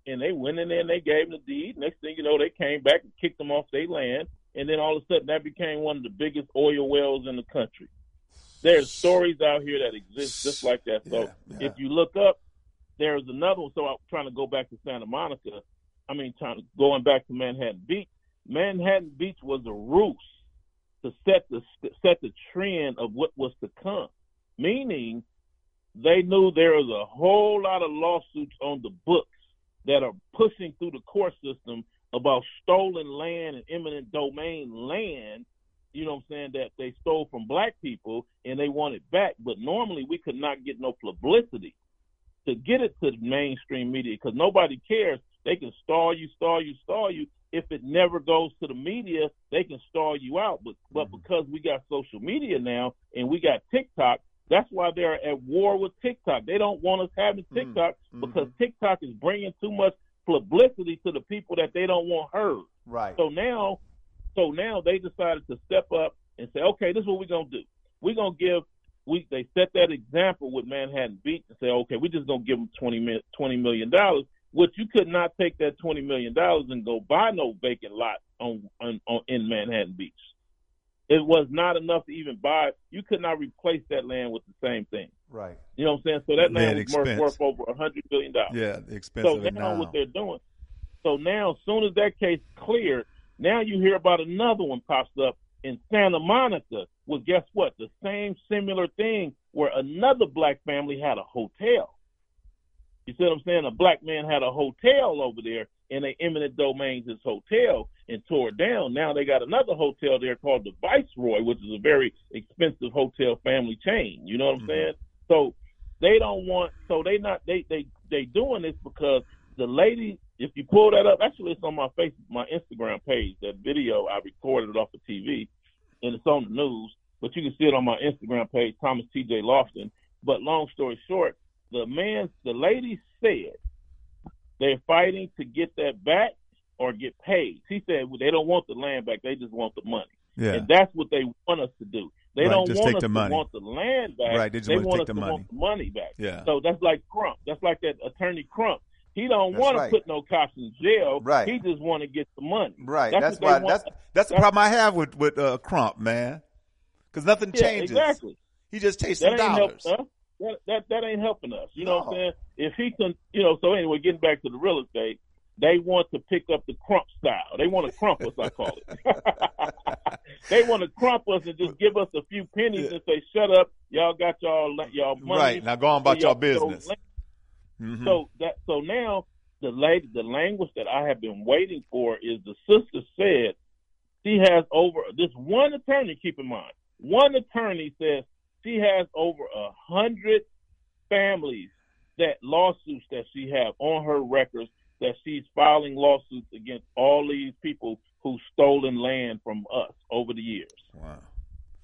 And they went in there and they gave them the deed. Next thing you know, they came back and kicked them off their land. And then all of a sudden, that became one of the biggest oil wells in the country. There's stories out here that exist just like that. So yeah, yeah. if you look up, there's another one. So I'm trying to go back to Santa Monica. I mean, trying to, going back to Manhattan Beach. Manhattan Beach was a ruse to set the set the trend of what was to come. Meaning, they knew there was a whole lot of lawsuits on the books that are pushing through the court system about stolen land and eminent domain land you know what I'm saying, that they stole from black people and they want it back. But normally we could not get no publicity to get it to the mainstream media because nobody cares. They can stall you, stall you, stall you. If it never goes to the media, they can stall you out. But but mm-hmm. because we got social media now and we got TikTok, that's why they're at war with TikTok. They don't want us having mm-hmm. TikTok mm-hmm. because TikTok is bringing too much publicity to the people that they don't want heard. Right. So now so now they decided to step up and say, okay, this is what we're gonna do. We're gonna give we they set that example with Manhattan Beach and say, okay, we're just gonna give them 20, 20 million dollars, which you could not take that twenty million dollars and go buy no vacant lot on, on, on in Manhattan Beach. It was not enough to even buy. You could not replace that land with the same thing. Right. You know what I'm saying? So that land, was worth, worth over a hundred billion dollars. Yeah, the expense. So now, now what they're doing. So now, as soon as that case cleared, now you hear about another one pops up in Santa Monica. Well, guess what? The same similar thing where another black family had a hotel. You see what I'm saying? A black man had a hotel over there and they eminent domains his hotel and tore it down. Now they got another hotel there called the Viceroy, which is a very expensive hotel family chain. You know what I'm mm-hmm. saying? So they don't want so they not they they they doing this because the lady if you pull that up, actually it's on my face my Instagram page. That video I recorded it off of TV, and it's on the news. But you can see it on my Instagram page, Thomas T.J. Loftin. But long story short, the man, the lady said they're fighting to get that back or get paid. She said well, they don't want the land back; they just want the money. Yeah. And that's what they want us to do. They right, don't want us the to money. want the land back. Right, they just they want, want to us take the to money. want the money back. Yeah. So that's like Crump. That's like that attorney Crump He don't That's want right. to put no cops in jail. Right. He just want to get the money. Right. That's, That's, why. want. That's that's the problem I have with with uh, Crump, man. Because nothing yeah, changes. exactly. He just takes ain't dollars. us. That, that that ain't helping us. You know what I'm saying? If he can, you know. So anyway, getting back to the real estate, they want to pick up the crump style. They want to crump us. I call it. they want to crump us and just give us a few pennies and say, "Shut up, y'all got y'all y'all money." Right now, go on about y'all- business. so Mhm. So that so now the lady, the language that I have been waiting for is the sister said she has over this one attorney. Keep in mind, one attorney says she has over a hundred families that lawsuits that she have on her records that she's filing lawsuits against all these people who stolen land from us over the years. wow.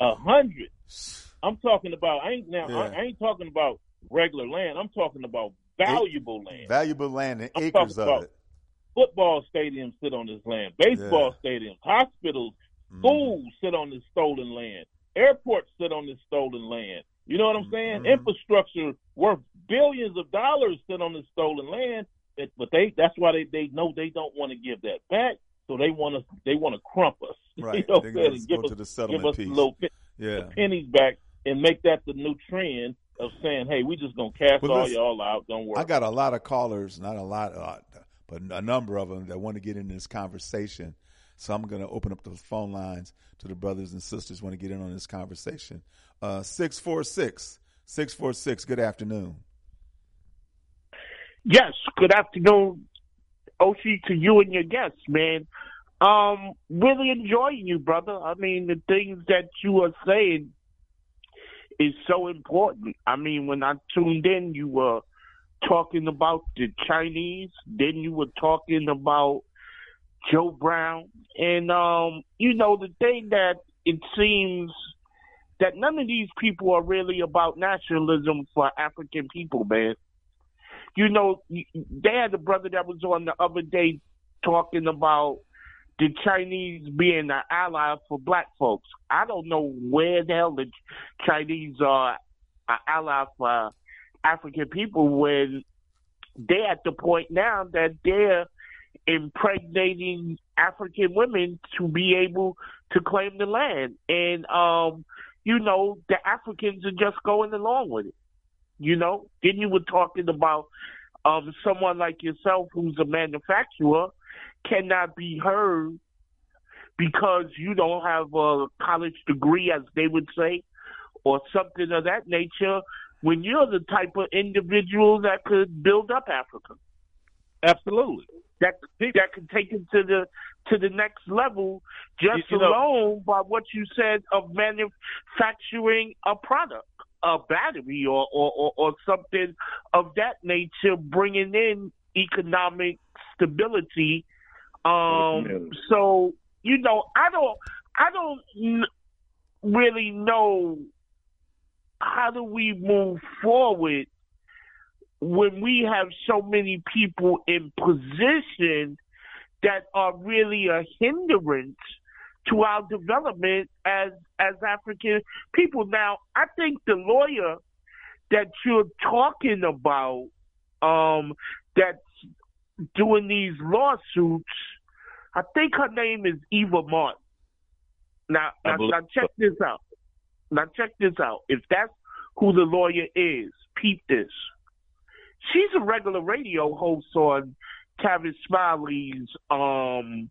A hundred. I'm talking about. I ain't now. Yeah. I, I ain't talking about regular land. I'm talking about valuable land. Valuable land and I'm acres of it. Football stadiums sit on this land. Baseball stadiums, hospitals, Mhm. schools sit on this stolen land. Airports sit on this stolen land. You know what I'm saying? Mhm. Infrastructure worth billions of dollars sit on this stolen land. But- But they that's why they, they know they don't want to give that back. So they want us they want to crump us. Right. you know They're go give to us the give settlement us piece. a little Yeah. pennies back and make that the new trend of saying, "Hey, we just gonna cast all listen, y'all out. Don't worry." I got a lot of callers, not a lot, uh, but a number of them that want to get in this conversation. So I'm going to open up the phone lines to the brothers and sisters want to get in on this conversation. Uh, 646 646, good afternoon. Yes, good afternoon, Oshi, to you and your guests, man. Um, really enjoying you, brother. I mean, the things that you are saying is so important. I mean, when I tuned in, you were talking about the Chinese, then you were talking about Joe Brown, and um, you know, the thing that it seems that none of these people are really about nationalism for African people, man you know, they had a brother that was on the other day talking about the Chinese being an ally for black folks. I don't know where the hell the Chinese are an ally for African people when they're at the point now that they're impregnating African women to be able to claim the land. And, um, you know, the Africans are just going along with it. You know, then you were talking about um, someone like yourself who's a manufacturer cannot be heard because you don't have a college degree, as they would say, or something of that nature. When you're the type of individual that could build up Africa, Absolutely. That that could take it to the to the next level, just You- you know- alone by what you said of manufacturing a product, a battery, or or, or, or something of that nature, bringing in economic stability. Um, so you know, I don't, I don't n- really know how do we move forward when we have so many people in position that are really a hindrance to our development as as African people. Now, I think the lawyer that you're talking about, um, that's doing these lawsuits, I think her name is Eva Martin. Now, now, now check this out. Now check this out. If that's who the lawyer is, peep this. She's a regular radio host on Tavis Smiley's um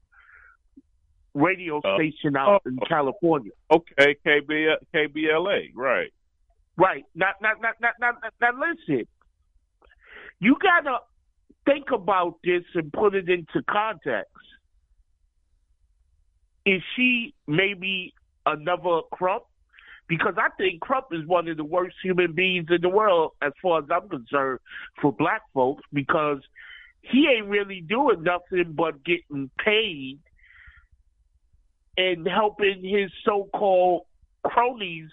radio Oh. station out Oh. in California. Okay, KB, KBLA, right? Right. Now, now, now, now, now, now listen. You gotta think about this and put it into context. Is she maybe another Crump? Because I think Crump is one of the worst human beings in the world, as far as I'm concerned, for black folks, because he ain't really doing nothing but getting paid and helping his so-called cronies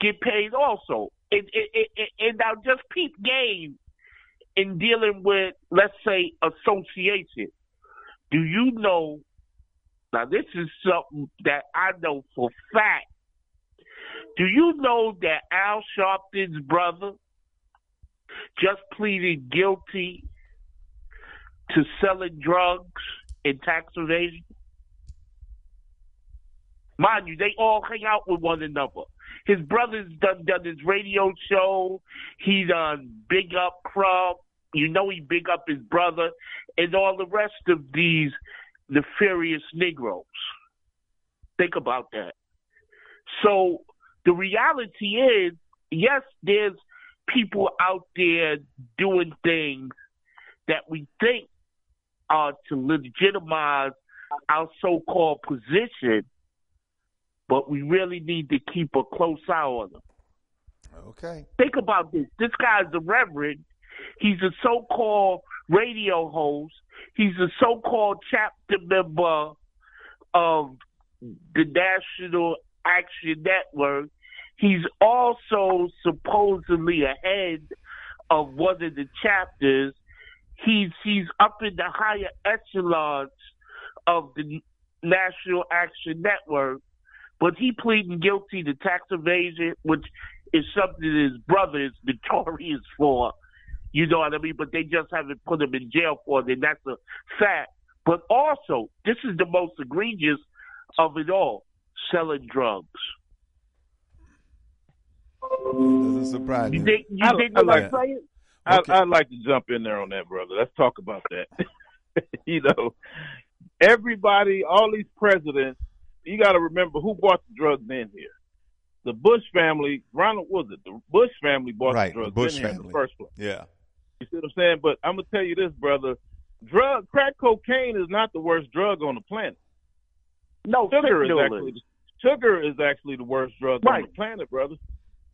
get paid also. And, and, and, now just peep game in dealing with, let's say, association. Do you know? Now, this is something that I know for fact. Do you know that Al Sharpton's brother just pleaded guilty to selling drugs and tax evasion? Mind you, they all hang out with one another. His brother's done done his radio show. He done big up Crump. You know he big up his brother and all the rest of these nefarious Negroes. Think about that. So the reality is, yes, there's people out there doing things that we think are to legitimize our so-called position, but we really need to keep a close eye on them. Okay. Think about this. This guy's a reverend. He's a so-called radio host. He's a so-called chapter member of the National Action Network. He's also supposedly ahead of one of the chapters. He's he's up in the higher echelons of the National Action Network, but he pleading guilty to tax evasion, which is something his brother is notorious for. You know what I mean? But they just haven't put him in jail for it, and that's a fact. But also, this is the most egregious of it all: selling drugs. Doesn't surprise You me. think you I- think I what like- I'm saying? I, Okay. I'd like to jump in there on that, brother. Let's talk about that. you know, everybody, all these presidents, you got to remember who brought the drugs in here. The Bush family, Ronald was it? The Bush family bought Right, the the drugs Bush in here in the first place. Yeah. You see what I'm saying? But I'm gonna tell you this, brother. Drug, crack cocaine is not the worst drug on the planet. No, Sugar is actually sugar is actually the worst drug on the planet, brother.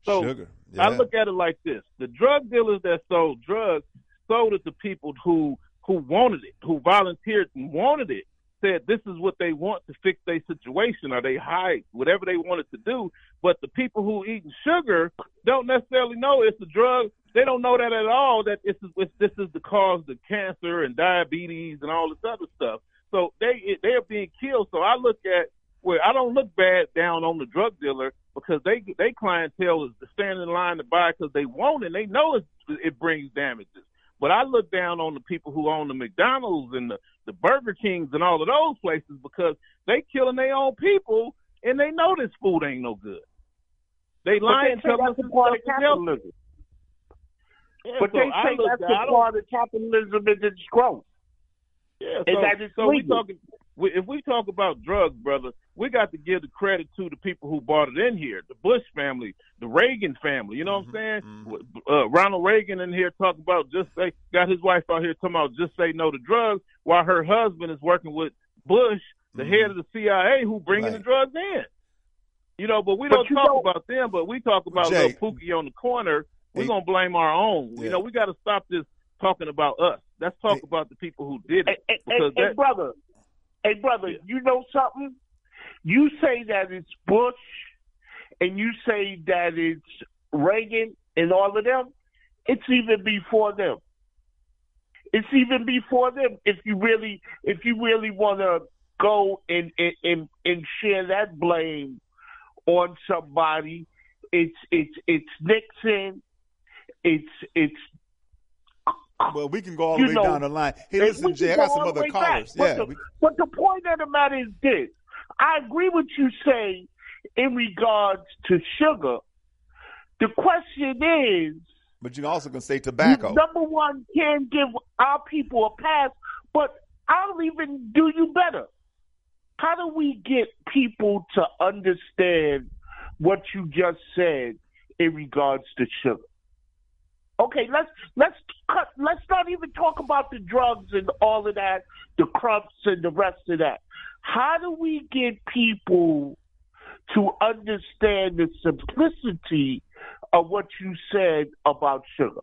So Sugar. I look at it like this: the drug dealers that sold drugs sold it to people who who wanted it, who volunteered and wanted it. Said this is what they want to fix their situation, or they hide whatever they wanted to do. But the people who eating sugar don't necessarily know it's a drug. They don't know that at all. That this is this is the cause of cancer and diabetes and all this other stuff. So they they are being killed. So I look at where I don't look bad down on the drug dealer because they they clientele is standing in line to buy because they want it. and They know it it brings damages. But I look down on the people who own the McDonald's and the, the Burger Kings and all of those places because they killing their own people and they know this food ain't no good. They lying to us that's part of safe and healthy. capitalism. Yeah, But so they say that's the I a don't- part of capitalism and its growth. Yeah, And so, that is so we talking. We- If we talk about drugs, brother, we got to give the credit to the people who brought it in here. The Bush family, the Reagan family. You know what I'm saying? mhm. Uh, Ronald Reagan in here talking about just say got his wife out here talking about just say no to drugs, while her husband is working with Bush, the Mhm. head of the CIA, who bringing the drugs in. You know, but we But don't you talk know- about them. But we talk about Jay- little Pookie on the corner. We're Hey- gonna blame our own. Yeah. You know, we got to stop this talking about us. Let's talk Hey- about the people who did it. hey, Because hey, hey, that- brother, hey, brother, Yeah. you know something? You say that it's Bush, and you say that it's Reagan and all of them. It's even before them. It's even before them. If you really, if you really want to go and, and and and share that blame on somebody, it's it's it's Nixon. It's it's Well, we can go all the way know, down the line. Hey, listen, Jay, I got some other back. callers. But Yeah. the, we- but the point of the matter is this: I agree with you say in regards to sugar. The question is, but you also can say tobacco. number one, can give our people a pass, but I'll even do you better. How do we get people to understand what you just said in regards to sugar? Okay, let's let's cut. Let's not even talk about the drugs and all of that, the crumps and the rest of that. How do we get people to understand the simplicity of what you said about sugar?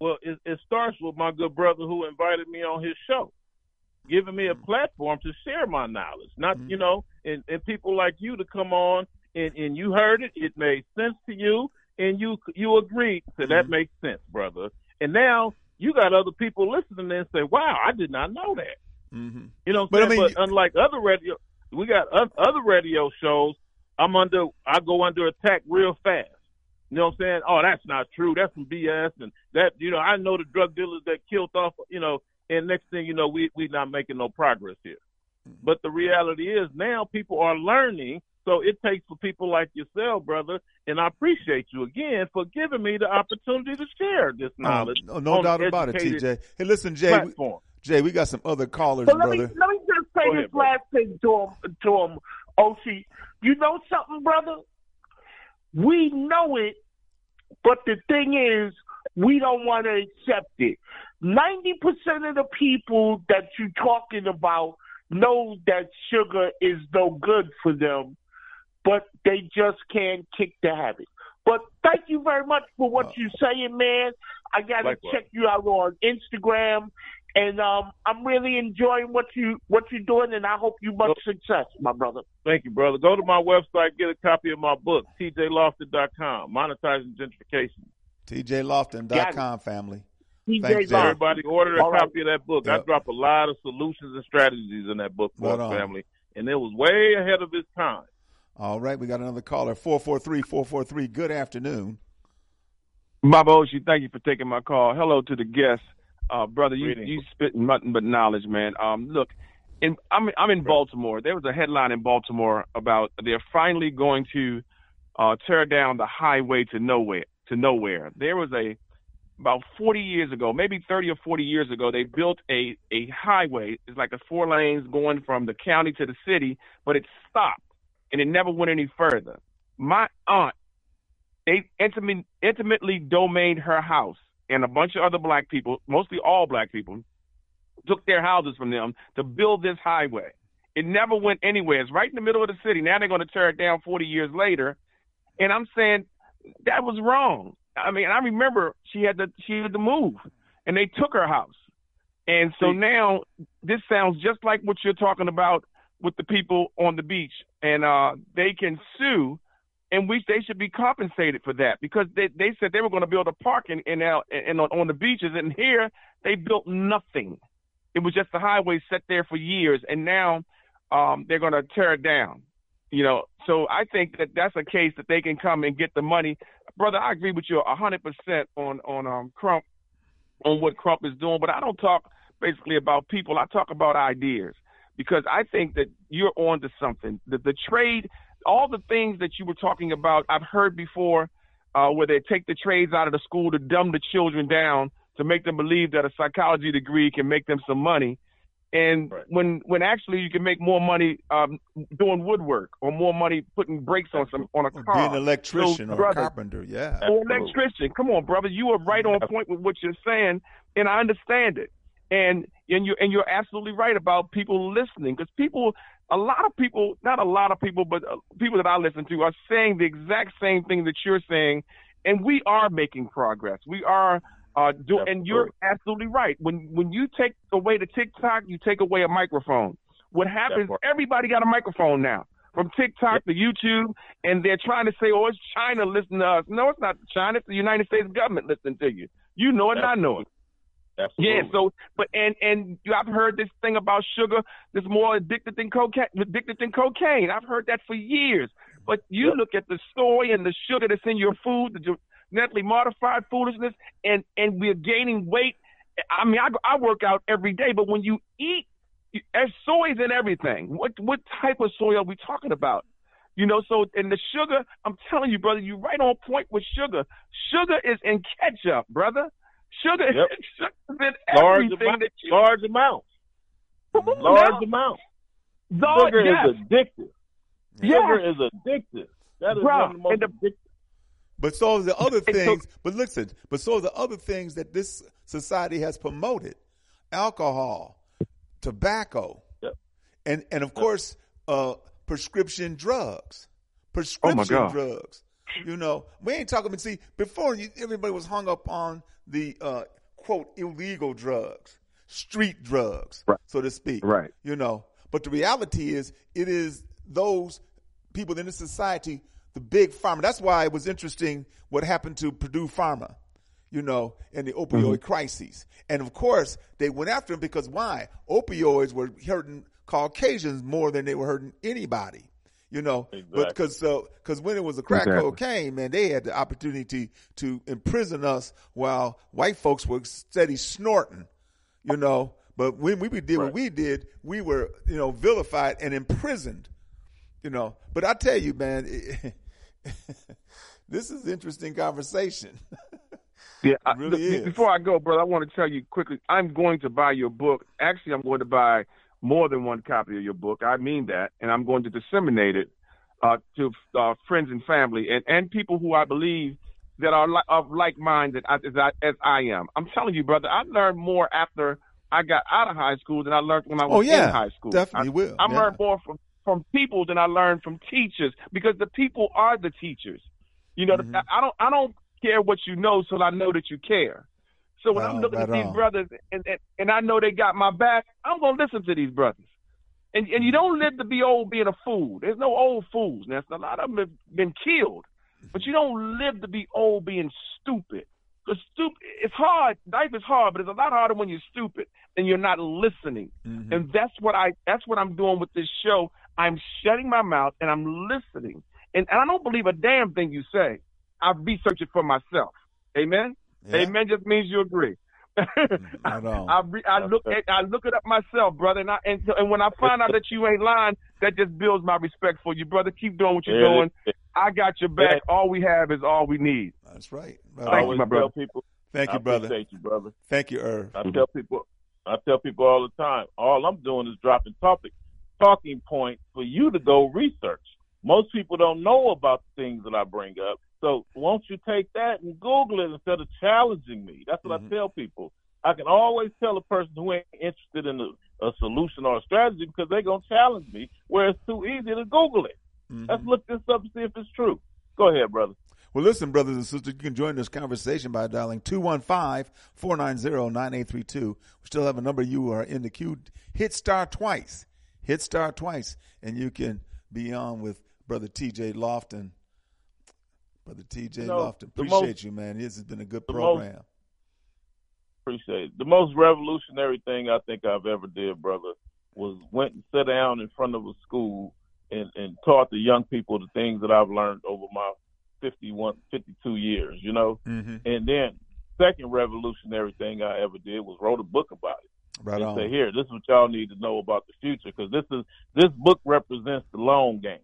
Well, it, it starts with my good brother who invited me on his show, giving me a platform to share my knowledge. Not, Mhm. you know, and, and people like you to come on and, and you heard it, it made sense to you, and you you agreed. So that Mhm. makes sense, brother. And now you got other people listening and say, "Wow, I did not know that." hmm You know, But I mean- but unlike other radio, we got other radio shows. I'm under, I go under attack real fast. You know what I'm saying? Oh, that's not true. That's some BS. And that, you know, I know the drug dealers that killed off, you know, and next thing you know, we we not making no progress here. Mm-hmm. But the reality is now people are learning. So it takes for people like yourself, brother, and I appreciate you again for giving me the opportunity to share this knowledge. No, no doubt about it, TJ. Hey, listen, Jay. We, Platform. Jay, we got some other callers, But let me brother. let me just say Go this ahead, brother. last thing to him, to him, OC. You know something, brother? We know it, but the thing is, we don't want to accept it. Ninety percent of the people that you're talking about know that sugar is no good for them, but they just can't kick the habit. But thank you very much for what you're saying, man. I gotta Likewise. check you out on Instagram, and um, I'm really enjoying what you what you're doing, and I hope you much success, my brother. Thank you, brother. Go to my website, get a copy of my book, tjloftin.com, Monetizing Gentrification. TJLoftin.com, family. TJ Thanks, Loftin. Everybody order a All right. copy of that book. I Yep. drop a lot of solutions and strategies in that book for Right the family, and it was way ahead of its time. All right, we got another caller, 443-443. Good afternoon. Baba Oshi, thank you for taking my call. Hello to the guests, uh, brother. You Greetings. you spit nothing but knowledge, man. Um, look, in, I'm I'm in Baltimore. There was a headline in Baltimore about they're finally going to uh, tear down the highway to nowhere. To nowhere. There was a about 40 years ago, maybe 30 or 40 years ago, they built a a highway. It's like a four lanes going from the county to the city, but it stopped and it never went any further. My aunt they intimate, intimately domained her house and a bunch of other black people, mostly all black people, took their houses from them to build this highway. It never went anywhere. It's right in the middle of the city. Now they're going to tear it down 40 years later. And I'm saying that was wrong. I mean, I remember she had to she had to move, and they took her house. And so now this sounds just like what you're talking about with the people on the beach, and uh, they can sue and we they should be compensated for that because they they said they were going to build a park in in, in on, on the beaches, and here they built nothing. It was just a highway set there for years, and now um, they're going to tear it down. You know, so I think that that's a case that they can come and get the money, brother. I agree with you hundred percent on on um, Crump on what Crump is doing, but I don't talk basically about people. I talk about ideas because I think that you're on to something. The, the trade, all the things that you were talking about, I've heard before, uh, where they take the trades out of the school to dumb the children down to make them believe that a psychology degree can make them some money. And Right. when when actually you can make more money um, doing woodwork or more money putting brakes on some on a car. being an electrician So, or a carpenter, yeah. or electrician. Come on, brother. You are right on point with what you're saying, and I understand it. And and you and you're absolutely right about people listening because people, a lot of people, not a lot of people, but uh, people that I listen to are saying the exact same thing that you're saying, and we are making progress. We are. Uh, do, and you're absolutely right. When when you take away the TikTok, you take away a microphone. What happens? Everybody got a microphone now, from TikTok to YouTube, and they're trying to say, "Oh, it's China listening to us." No, it's not China. It's the United States government listening to you. You know it, and I know it. Absolutely. Yeah. So, but and and you, I've heard this thing about sugar that's more addicted than cocaine. Addicted than cocaine. I've heard that for years. But you Yep. look at the soy and the sugar that's in your food, the genetically modified foolishness, and and we're gaining weight. I mean, I, I work out every day, but when you eat, there's soy's in everything. What what type of soy are we talking about? You know, so and the sugar, I'm telling you, brother, you're right on point with sugar. Sugar is in ketchup, brother. Sugar, Yep. sugar is in large everything amount, that you large amounts, Come on large now. amounts. Lord, Sugar yes. is addictive. Yes. Sugar is addictive. That is Bruh, one of the most the- addictive. But so are the other And so- things. but listen, but so are the other things that this society has promoted: alcohol, tobacco, Yep. and and of course, uh, prescription drugs. Prescription Oh, God. drugs. You know, we ain't talking. But see, before everybody was hung up on the uh, quote illegal drugs, street drugs, Right. so to speak. Right. You know, but the reality is, it is those people in the society, the big pharma. That's why it was interesting what happened to Purdue Pharma, you know, and the opioid crises. And of course, they went after them because why? Opioids were hurting Caucasians more than they were hurting anybody. You know, but because so because when it was a crack Exactly. cocaine, man, they had the opportunity to imprison us while white folks were steady snorting. You know, But when we did what we did, we were, you know, vilified and imprisoned. You know, but I tell you, man, this is interesting conversation. Yeah, I, really look, is. Before I go, brother, I want to tell you quickly. I'm going to buy your book. Actually, I'm going to buy more than one copy of your book. I mean that, and I'm going to disseminate it uh, to uh, friends and family and, and people who I believe that are li- of like minded as I, as I am. I'm telling you, brother, I learned more after I got out of high school than I learned when I was Oh, yeah. in high school. Definitely I, will. I Yeah. learned more from from people than I learned from teachers because the people are the teachers. You know, Mm-hmm. I don't I don't care what you know, so I know that you care. So when Right I'm looking at these on. brothers and, and and I know they got my back, I'm gonna listen to these brothers. And and you don't live to be old being a fool. There's no old fools. Now a lot of them have been killed, but you don't live to be old being stupid. Because stupid, it's hard. Life is hard, but it's a lot harder when you're stupid and you're not listening. Mhm. And that's what I that's what I'm doing with this show. I'm shutting my mouth and I'm listening. And, and I don't believe a damn thing you say. I research it for myself. Amen. Yeah. Amen just means you agree. Mm, right on. I, re, I look at I look it up myself, brother, and I, and, so, and when I find out that you ain't lying, that just builds my respect for you, brother. Keep doing what you're Yeah, doing. I got your back. All we have is all we need. That's right. Right I Thank on. you, my brother. tell people. Thank you, I brother. appreciate you, brother. Thank you, Irv. I tell people, I tell people all the time. All I'm doing is dropping topic, talking points for you to go research. Most people don't know about the things that I bring up. So won't you take that and Google it instead of challenging me? That's what Mhm. I tell people. I can always tell a person who ain't interested in a, a solution or a strategy because they're gonna challenge me. Where it's too easy to Google it. Mhm. Let's look this up and see if it's true. Go ahead, brother. Well, listen, brothers and sisters, you can join this conversation by dialing 215-490-9832. We still have a number you are in the queue. Hit star twice. Hit star twice, and you can be on with Brother TJ Loftin. Brother TJ You know, Loftin, appreciate most- you, man. This has been a good program. Appreciate it. The most revolutionary thing I think I've ever did, brother, was went and sat down in front of a school and, and taught the young people the things that I've learned over my 51, 52 years, you know? mm-hmm. And then second revolutionary thing I ever did was wrote a book about it. Right and on. say, here, this is what y'all need to know about the future because this is this book represents the long game.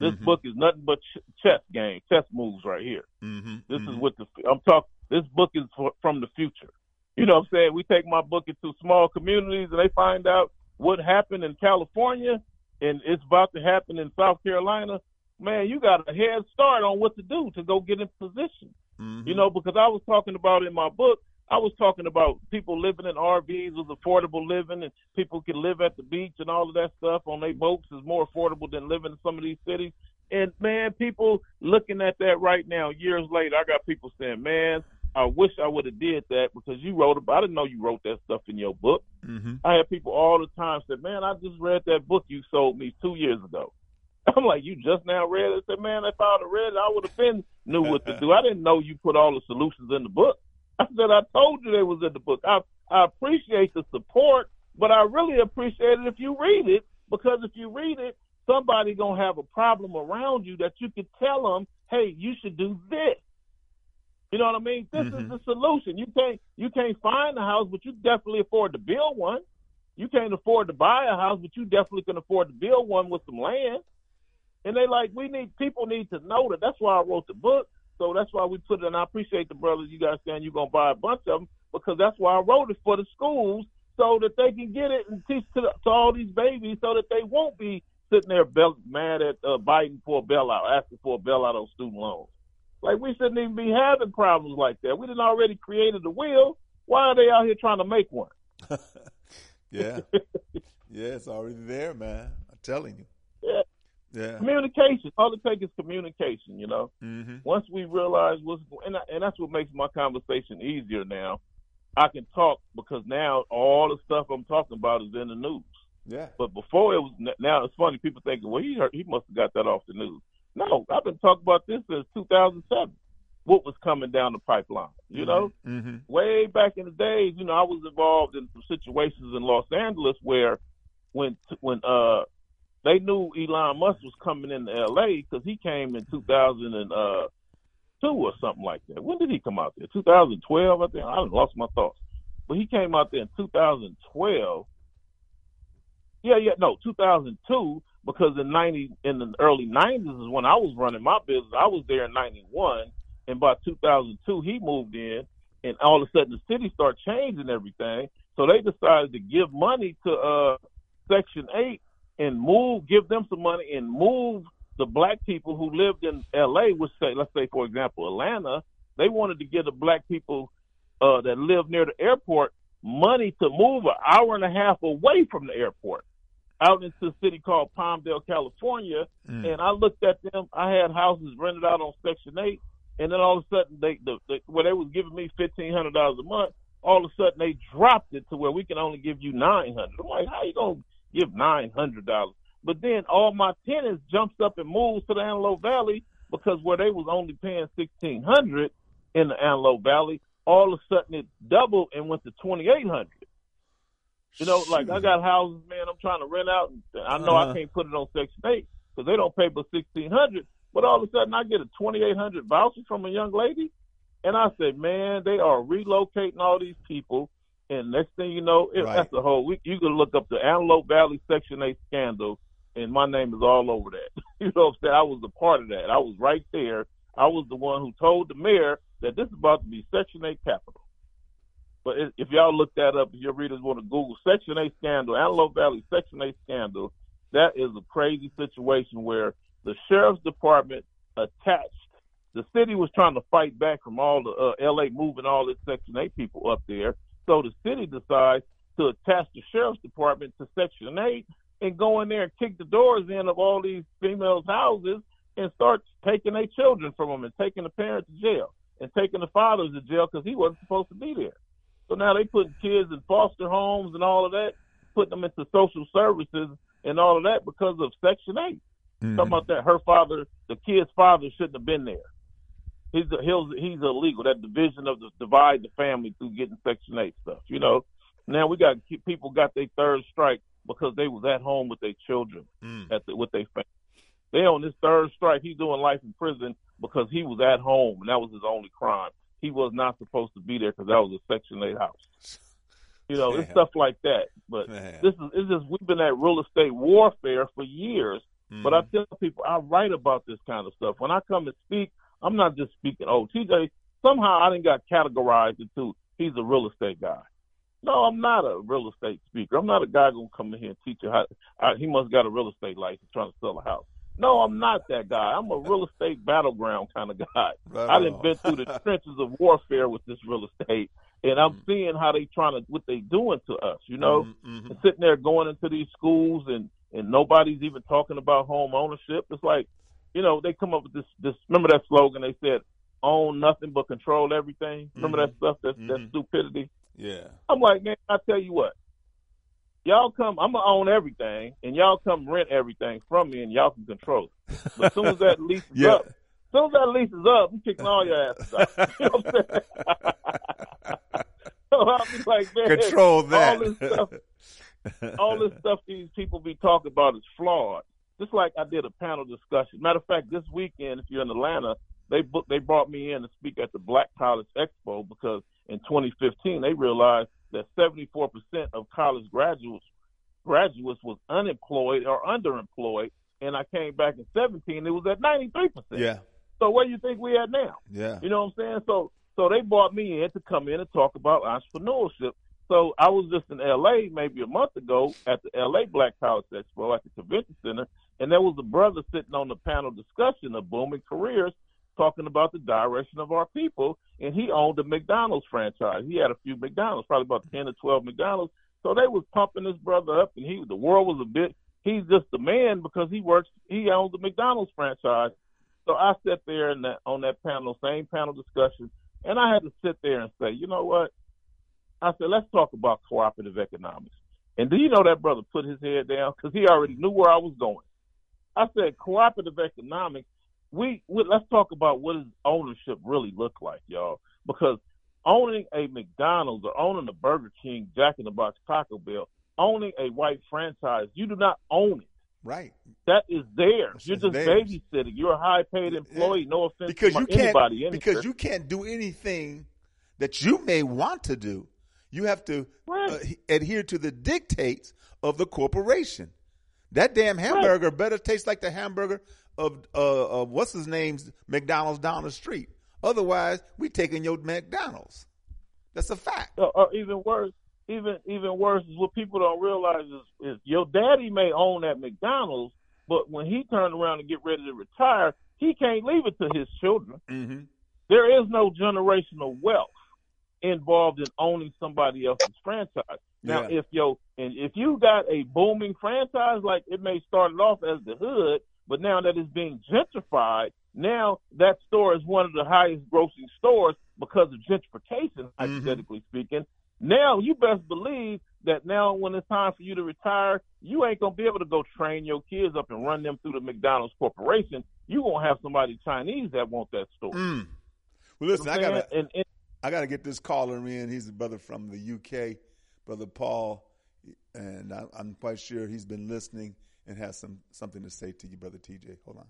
This Mhm. book is nothing but ch- chess game, chess moves right here. Mm-hmm. This is what the I'm talking. This book is for, from the future. You know what I'm saying? We take my book into small communities and they find out what happened in California and it's about to happen in South Carolina. Man, you got a head start on what to do to go get in position. Mm-hmm. You know, because I was talking about in my book, I was talking about people living in RVs was affordable living and people can live at the beach and all of that stuff on their boats is more affordable than living in some of these cities. And man, people looking at that right now, years later, I got people saying, Man, I wish I would have did that because you wrote about I didn't know you wrote that stuff in your book. Mm-hmm. I have people all the time say, Man, I just read that book you sold me two years ago. I'm like, You just now read it? I said, Man, if I would have read it, I would have been knew what to do. I didn't know you put all the solutions in the book. I said, I told you they was in the book. I I appreciate the support, but I really appreciate it if you read it because if you read it, somebody gonna have a problem around you that you could tell them, hey, you should do this. You know what I mean? This is Mhm. the solution. You can't you can't find a house, but you definitely afford to build one. You can't afford to buy a house, but you definitely can afford to build one with some land. And they like we need people need to know that. That's why I wrote the book. So that's why we put it. And I appreciate the brothers. You guys saying you're gonna buy a bunch of them because that's why I wrote it for the schools so that they can get it and teach to, to all these babies so that they won't be sitting there bell, mad at uh, Biden for a bailout, asking for a bailout on student loans. Like we shouldn't even be having problems like that. We didn't already created the wheel. Why are they out here trying to make one? yeah. Yeah, it's already there, man. I'm telling you. Yeah. Communication. All it takes is communication. You know. Mm-hmm. once we realize what's and and that's what makes my conversation easier now. I can talk because now all the stuff I'm talking about is in the news. Yeah. But before it was now it's funny people thinking, well, he heard, he must have got that off the news. No, I've been talking about this since 2007. What was coming down the pipeline? You know, Mm-hmm. way back in the days, you know, I was involved in some situations in Los Angeles where when when uh they knew Elon Musk was coming into LA because he came in 2002 or something like that. When did he come out there? 2012, I think. I lost my thoughts. but he came out there in 2012. Yeah, yeah, no, 2002 because in 90 in the early 90s is when I was running my business. I was there in 91, and by 2002 he moved in, and all of a sudden the city started changing everything. So they decided to give money to uh, Section 8 and move, give them some money and move the black people who lived in LA, Would say, let's say, for example, Atlanta, they wanted to give the black people uh, that live near the airport money to move an hour and a half away from the airport out into a city called Palmdale, California. Mm. And I looked at them. I had houses rented out on Section 8. And then all of a sudden, they the, the where they was giving me fifteen hundred dollars a month, all of a sudden they dropped it to where we can only give you nine hundred. I'm like, how you gonna give nine hundred dollars? But then all my tenants jumps up and moves to the Antelope Valley because where they was only paying sixteen hundred in the Antelope Valley, all of a sudden it doubled and went to twenty eight hundred. You know, like I got houses, man. I'm trying to rent out, and I know Uh-huh. I can't put it on Section Eight because they don't pay but sixteen hundred. But all of a sudden, I get a twenty eight hundred voucher from a young lady, and I said, man, they are relocating all these people. And next thing you know, it, Right. that's the whole. We, you can look up the Antelope Valley Section Eight scandal, and my name is all over that. you know what I'm saying? I was a part of that. I was right there. I was the one who told the mayor that this is about to be Section Eight capital. But if- if y'all look that up, if your readers want to Google Section 8 scandal, Antelope Valley Section 8 scandal, that is a crazy situation where the sheriff's department attached. The city was trying to fight back from all the uh, L.A. moving all its Section 8 people up there. So the city decides to attach the sheriff's department to Section 8 and go in there and kick the doors in of all these females' houses and start taking their children from them and taking the parents to jail and taking the fathers to jail because he wasn't supposed to be there. So now they putting kids in foster homes and all of that, putting them into social services and all of that because of Section 8. Mhm. Talking about that, her father, the kid's father shouldn't have been there. He's a, he's he's illegal. That division of the divide the family through getting Section 8 stuff. You know, now we got people got their third strike because they was at home with their children Mm. at the, with their family. They on this third strike. He's doing life in prison because he was at home and that was his only crime. He was not supposed to be there because that was a Section 8 house. You know, it's stuff like that. But Man. this is it's just we've been at real estate warfare for years. But I Mhm. tell people I write about this kind of stuff. When I come and speak, I'm not just speaking. Oh, TJ, somehow I didn't got categorized into he's a real estate guy. No, I'm not a real estate speaker. I'm not a guy gonna come in here and teach you how. I, he must got a real estate license trying to sell a house. No, I'm not that guy. I'm a real estate battleground kind of guy. Right I on. done been through the trenches of warfare with this real estate, and I'm Mm. seeing how they trying to what they doing to us. You know, Mhm, mhm. sitting there going into these schools and and nobody's even talking about home ownership. It's like, you know, they come up with this this remember that slogan they said, own nothing but control everything. Remember that stuff that's that Mhm. stupidity? Yeah. I'm like, man, I tell you what. Y'all come I'm gonna own everything and y'all come rent everything from me and y'all can control it. But as soon as that lease is Yeah. up, as soon as that lease is up, I'm kicking all your asses out. You know what I'm saying? so I'll be like, man, Control that. all this stuff all this stuff these people be talking about is flawed. Just like I did a panel discussion. Matter of fact, this weekend, if you're in Atlanta, they book, they brought me in to speak at the Black College Expo because in 2015 they realized that 74% of college graduates graduates was unemployed or underemployed, and I came back in 17, it was at 93%. yeah. So where do you think we at now? Yeah. You know what I'm saying? So so they brought me in to come in and talk about entrepreneurship. So I was just in LA maybe a month ago at the LA Black College Expo at the convention center, and there was a brother sitting on the panel discussion of booming careers talking about the direction of our people, and he owned a McDonald's franchise. He had a few McDonald's, probably about ten or twelve McDonald's. So they was pumping this brother up, and he the world was a bit. He's just the man because he works. He owns the McDonald's franchise. So I sat there in that, on that panel, same panel discussion, and I had to sit there and say, you know what? I said, let's talk about cooperative economics. And do you know that brother put his head down because he already knew where I was going. I said, cooperative economics. We, we let's talk about what does ownership really look like, y'all. Because owning a McDonald's or owning a Burger King, Jack in the Box, Taco Bell, owning a white franchise, you do not own it. Right. That is. It's You're just theirs. babysitting. You're a high paid employee. No offense Because to you can't anybody. because you can't do anything that you may want to do. You have to Right. uh, adhere to the dictates of the corporation. That damn hamburger better taste like the hamburger of uh, of what's his name's McDonald's down the street. Otherwise, we taking your McDonald's. That's a fact. or, or even worse, even even worse is what people don't realize is, is your daddy may own that McDonald's, but when he turned around and get ready to retire, he can't leave it to his children. Mm-hmm. There is no generational wealth involved in owning somebody else's franchise. Now, Yeah. if yo and if you got a booming franchise, like it may start off as the hood, but now that it's being gentrified, now that store is one of the highest grossing stores because of gentrification, hypothetically speaking. Now you best believe that now when it's time for you to retire, you ain't gonna be able to go train your kids up and run them through the McDonald's corporation. You gonna have somebody Chinese that want that store. Mm. Well, listen, I gotta and, and I gotta get this caller in. He's a brother from the UK, brother Paul, and I, I'm quite sure he's been listening and has some something to say to you, brother TJ. Hold on,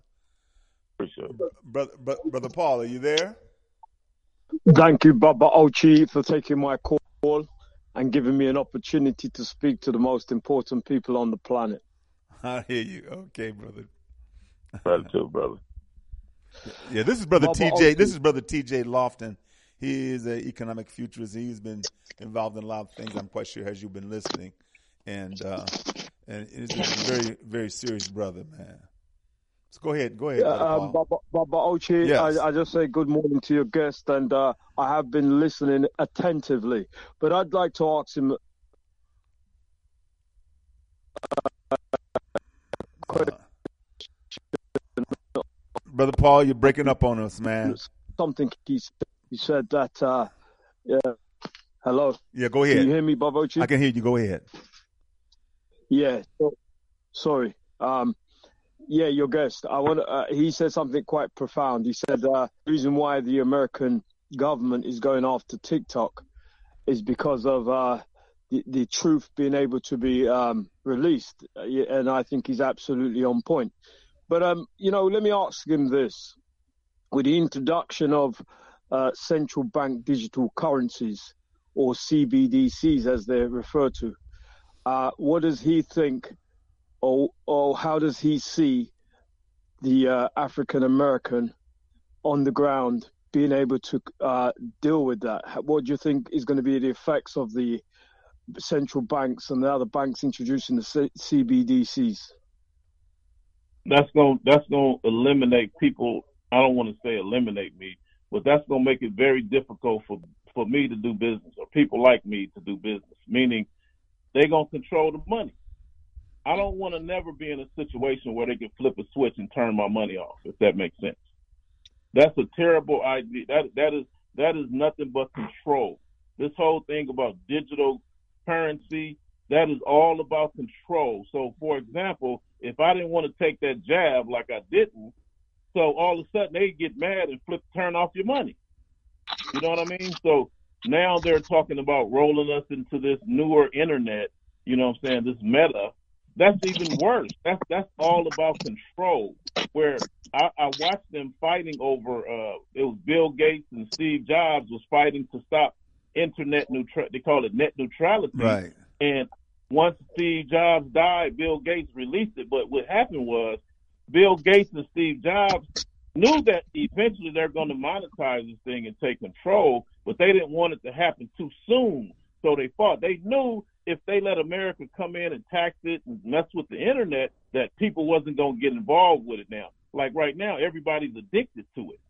appreciate it. brother, brother, brother Paul, are you there? Thank you, Baba Oshi, for taking my call and giving me an opportunity to speak to the most important people on the planet. I hear you. Okay, brother. Gratitude, brother. Yeah, this is brother Baba TJ. Oki. This is brother TJ Loftin. He is an economic futurist. He's been involved in a lot of things. I'm quite sure as you've been listening, and uh, and it's a very very serious brother, man. So go ahead, go ahead, Yeah, um, Baba, Baba Oshi, Yes. I, I just say good morning to your guest, and uh, I have been listening attentively. But I'd like to ask him Brother Paul, you're breaking up on us, man. something. He, s- he said that, uh, yeah, hello, Yeah, go ahead. can you hear me, Baba Oshi? I can hear you. Go ahead. Yeah. So, sorry. Um, yeah, your guest. I want. Uh, he said something quite profound. He said uh, the reason why the American government is going after TikTok is because of uh, the the truth being able to be um, released, and I think he's absolutely on point. But um, you know, let me ask him this: with the introduction of uh, central bank digital currencies, or CBDCs as they're referred to, uh, what does he think, or or how does he see the uh, African American on the ground being able to uh, deal with that? What do you think is going to be the effects of the central banks and the other banks introducing the C- CBDCs? that's going that's going to eliminate people. I don't want to say eliminate me, but that's going to make it very difficult for for me to do business or people like me to do business. Meaning, they're going to control the money. I don't want to never be in a situation where they can flip a switch and turn my money off. If that makes sense, that's a terrible idea. That that is that is nothing but control. This whole thing about digital currency, that is all about control. So, for example, if I didn't want to take that jab like I didn't, so all of a sudden they get mad and flip, turn off your money. You know what I mean? So now they're talking about rolling us into this newer internet. You know what I'm saying? This meta. That's even worse. That's that's all about control. Where I, I watched them fighting over. Uh, it was Bill Gates and Steve Jobs was fighting to stop internet neutral. They call it net neutrality. Right. And once Steve Jobs died, Bill Gates released it. But what happened was Bill Gates and Steve Jobs knew that eventually they're going to monetize this thing and take control, but they didn't want it to happen too soon. So they fought. They knew if they let America come in and tax it and mess with the internet, that people wasn't going to get involved with it now. Like right now, everybody's addicted to it.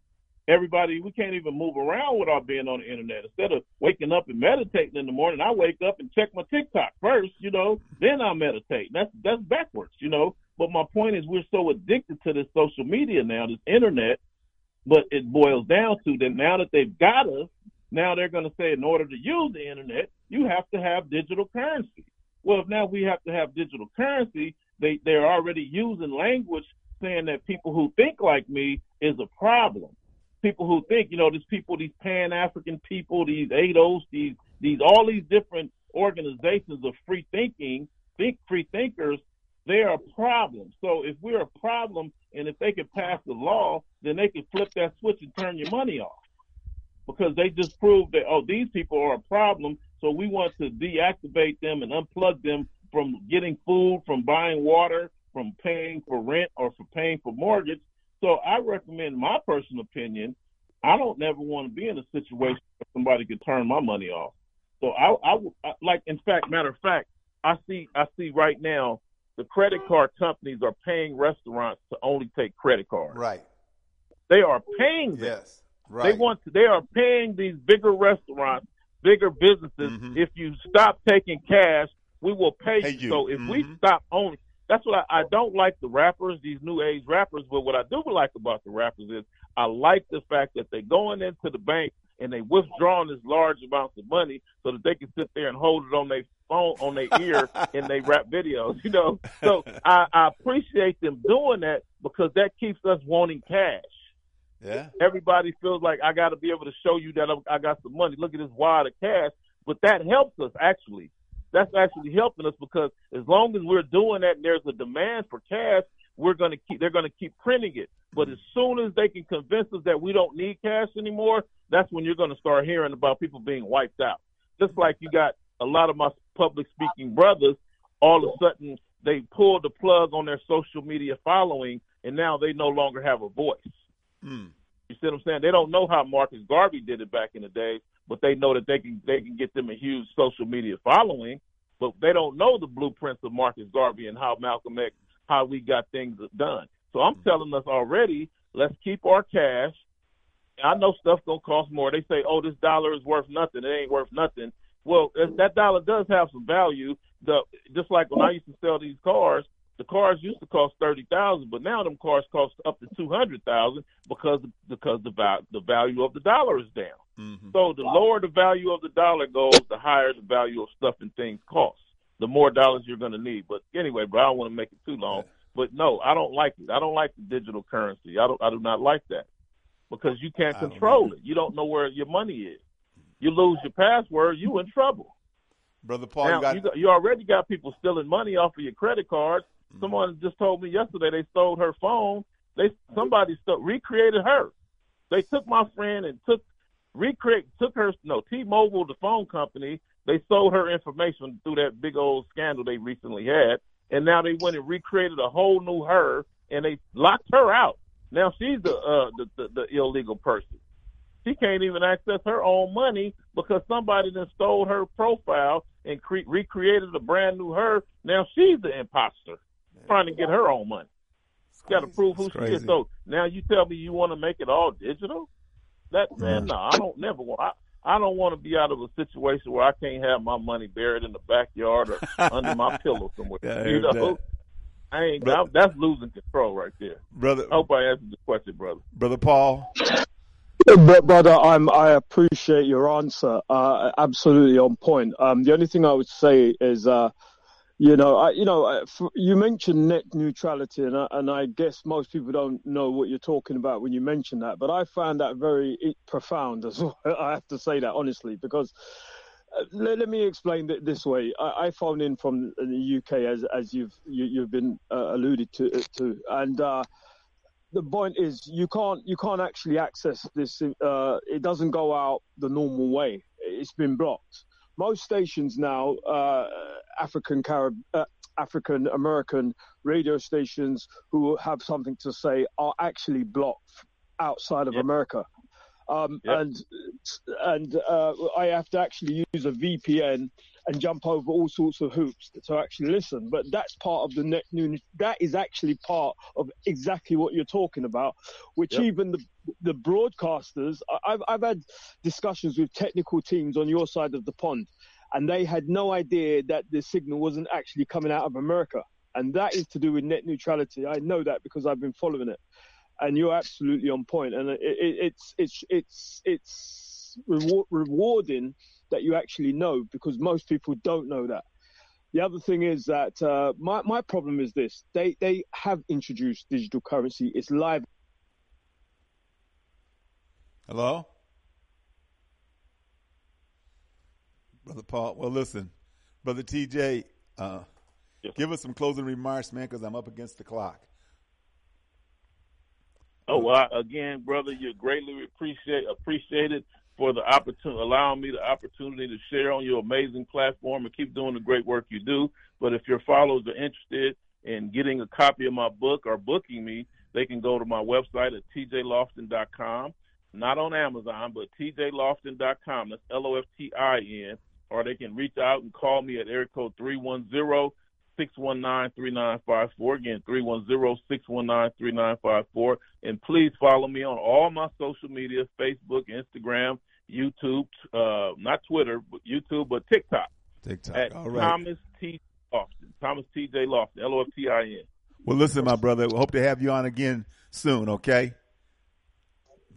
Everybody, we can't even move around without being on the internet. Instead of waking up and meditating in the morning, I wake up and check my TikTok first, you know, then I meditate. That's that's backwards, you know. But my point is, we're so addicted to this social media now, this internet. But it boils down to that now that they've got us, now they're going to say in order to use the internet, you have to have digital currency. Well, if now we have to have digital currency, they they're already using language saying that people who think like me is a problem. People who think, you know, these people, these Pan African people, these ADOS, these these all these different organizations of free thinking, think free thinkers, they are a problem. So if we're a problem and if they could pass the law, then they could flip that switch and turn your money off. because they just proved that oh these people are a problem, so we want to deactivate them and unplug them from getting food, from buying water, from paying for rent or for paying for mortgage. So I recommend my personal opinion. I don't never want to be in a situation where somebody could turn my money off. So I, I, I like, in fact, matter of fact, I see, I see right now, the credit card companies are paying restaurants to only take credit cards. Right. They are paying them. Yes. Right. They want to, they are paying these bigger restaurants, bigger businesses. Mhm. If you stop taking cash, we will pay, you. you. So if we Mhm. stop only, that's what I, I don't like the rappers, these new age rappers. But what I do like about the rappers is I like the fact that they're going into the bank and they withdrawing this large amounts of money so that they can sit there and hold it on their phone, on their ear in their rap videos. You know, so I, I appreciate them doing that because that keeps us wanting cash Yeah. everybody feels like I got to be able to show you that I'm- I got some money. Look at this wad of cash. But that helps us actually. That's actually helping us because as long as we're doing that and there's a demand for cash, we're going to keep. They're going to keep printing it. But as soon as they can convince us that we don't need cash anymore, that's when you're going to start hearing about people being wiped out. Just like you got a lot of my public speaking brothers, all of a sudden they pulled the plug on their social media following, and now they no longer have a voice. Mm. You see what I'm saying? They don't know how Marcus Garvey did it back in the day, but they know that they can they can get them a huge social media following, but they don't know the blueprints of Marcus Garvey and how Malcolm X how we got things done. So I'm telling us already, let's keep our cash. I know stuff's gonna cost more. They say, oh, this dollar is worth nothing. It ain't worth nothing. Well, that dollar does have some value. The just like when I used to sell these cars, the cars used to cost thirty thousand, but now them cars cost up to two hundred thousand because because the val- the value of the dollar is down. Mhm. So the lower the value of the dollar goes, the higher the value of stuff and things cost. The more dollars you're going to need. But anyway, bro, I don't want to make it too long. But no, I don't like it. I don't like the digital currency. I don't. I do not like that because you can't control it. You don't know where your money is. You lose your password, you in trouble. Brother Paul, now you got you, got, you already got people stealing money off of your credit cards. Mm-hmm. Someone just told me yesterday they stole her phone. They somebody stole, recreated her. They took my friend and took recreate took her no T-Mobile the phone company. They sold her information through that big old scandal they recently had, and now they went and recreated a whole new her, and they locked her out. Now she's the uh, the, the the illegal person. She can't even access her own money because somebody then stole her profile and cre- recreated a brand new her. Now she's the imposter, trying to get her own money. Got to prove who It's she is. So now you tell me you want to make it all digital? That man, no, I don't never want. I, I don't want to be out of a situation where I can't have my money buried in the backyard or under my pillow somewhere. Yeah, I you know, that. I ain't. But- I, that's losing control right there. brother I hope I answered the question, brother. brother Paul. But brother, I'm I appreciate your answer. Uh, absolutely on point. Um, the only thing I would say is, uh, you know, I, you know, uh, you mentioned net neutrality, and I, and I guess most people don't know what you're talking about when you mention that. But I found that very profound as well. I have to say that honestly, because uh, let, let me explain it this way. I, I phoned in from the UK, as as you've you, you've been uh, alluded to, to and. Uh, the point is you can't you can't actually access this uh, it doesn't go out the normal way it's been blocked most stations now uh, african carib uh, african american radio stations who have something to say are actually blocked outside of Yep. america um, Yep. and and uh, I have to actually use a VPN and jump over all sorts of hoops to actually listen. But that's part of the net new. That is actually part of exactly what you're talking about, which Yep. even the the broadcasters. I've I've had discussions with technical teams on your side of the pond, and they had no idea that the signal wasn't actually coming out of America, and that is to do with net neutrality. I know that because I've been following it and you're absolutely on point. And it, it, it's it's it's it's reward, rewarding that you actually know because most people don't know that. The other thing is that uh, my my problem is this: they they have introduced digital currency. It's live. Hello? Brother Paul. Well, listen, Brother TJ, uh, Yes. give us some closing remarks, man, because I'm up against the clock. Oh, well, I- again, brother, you're greatly appreciate appreciated for the opportunity, allowing me the opportunity to share on your amazing platform and keep doing the great work you do. But if your followers are interested in getting a copy of my book or booking me, they can go to my website at tjloftin.com. Not on Amazon, but tjloftin.com. That's L O F T I N. Or they can reach out and call me at area code 310 619 3954. Again, 310 619 3954. And please follow me on all my social media Facebook, Instagram, YouTube, uh, not Twitter, but YouTube, but TikTok. TikTok. At All right. Thomas T. Loftin. Thomas T.J. Loftin. L O F T I N. Well, listen, my brother. We hope to have you on again soon. Okay.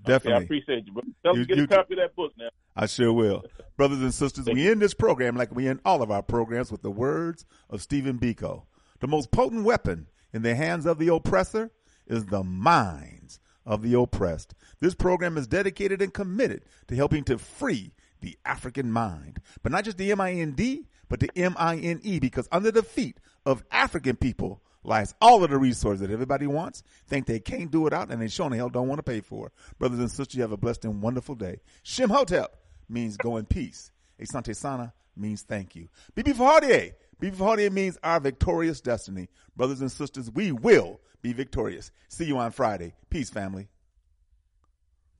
Okay, I appreciate you, bro. Tell You- get you a copy of that book now. I sure will. Brothers and sisters, we end this program like we end all of our programs with the words of Stephen Biko. The most potent weapon in the hands of the oppressor is the minds of the oppressed. This program is dedicated and committed to helping to free the African mind, but not just the M-I-N-D, but the M-I-N-E, because under the feet of African people lies all of the resources that everybody wants, think they can't do it out, and they sure in hell don't want to pay for. it. Brothers and sisters, you have a blessed and wonderful day. Shem Hotep means go in peace. Asante Sana means thank you. Bibi Fahardier. Bibi Fahardier means our victorious destiny. Brothers and sisters, we will be victorious. See you on Friday. Peace, family.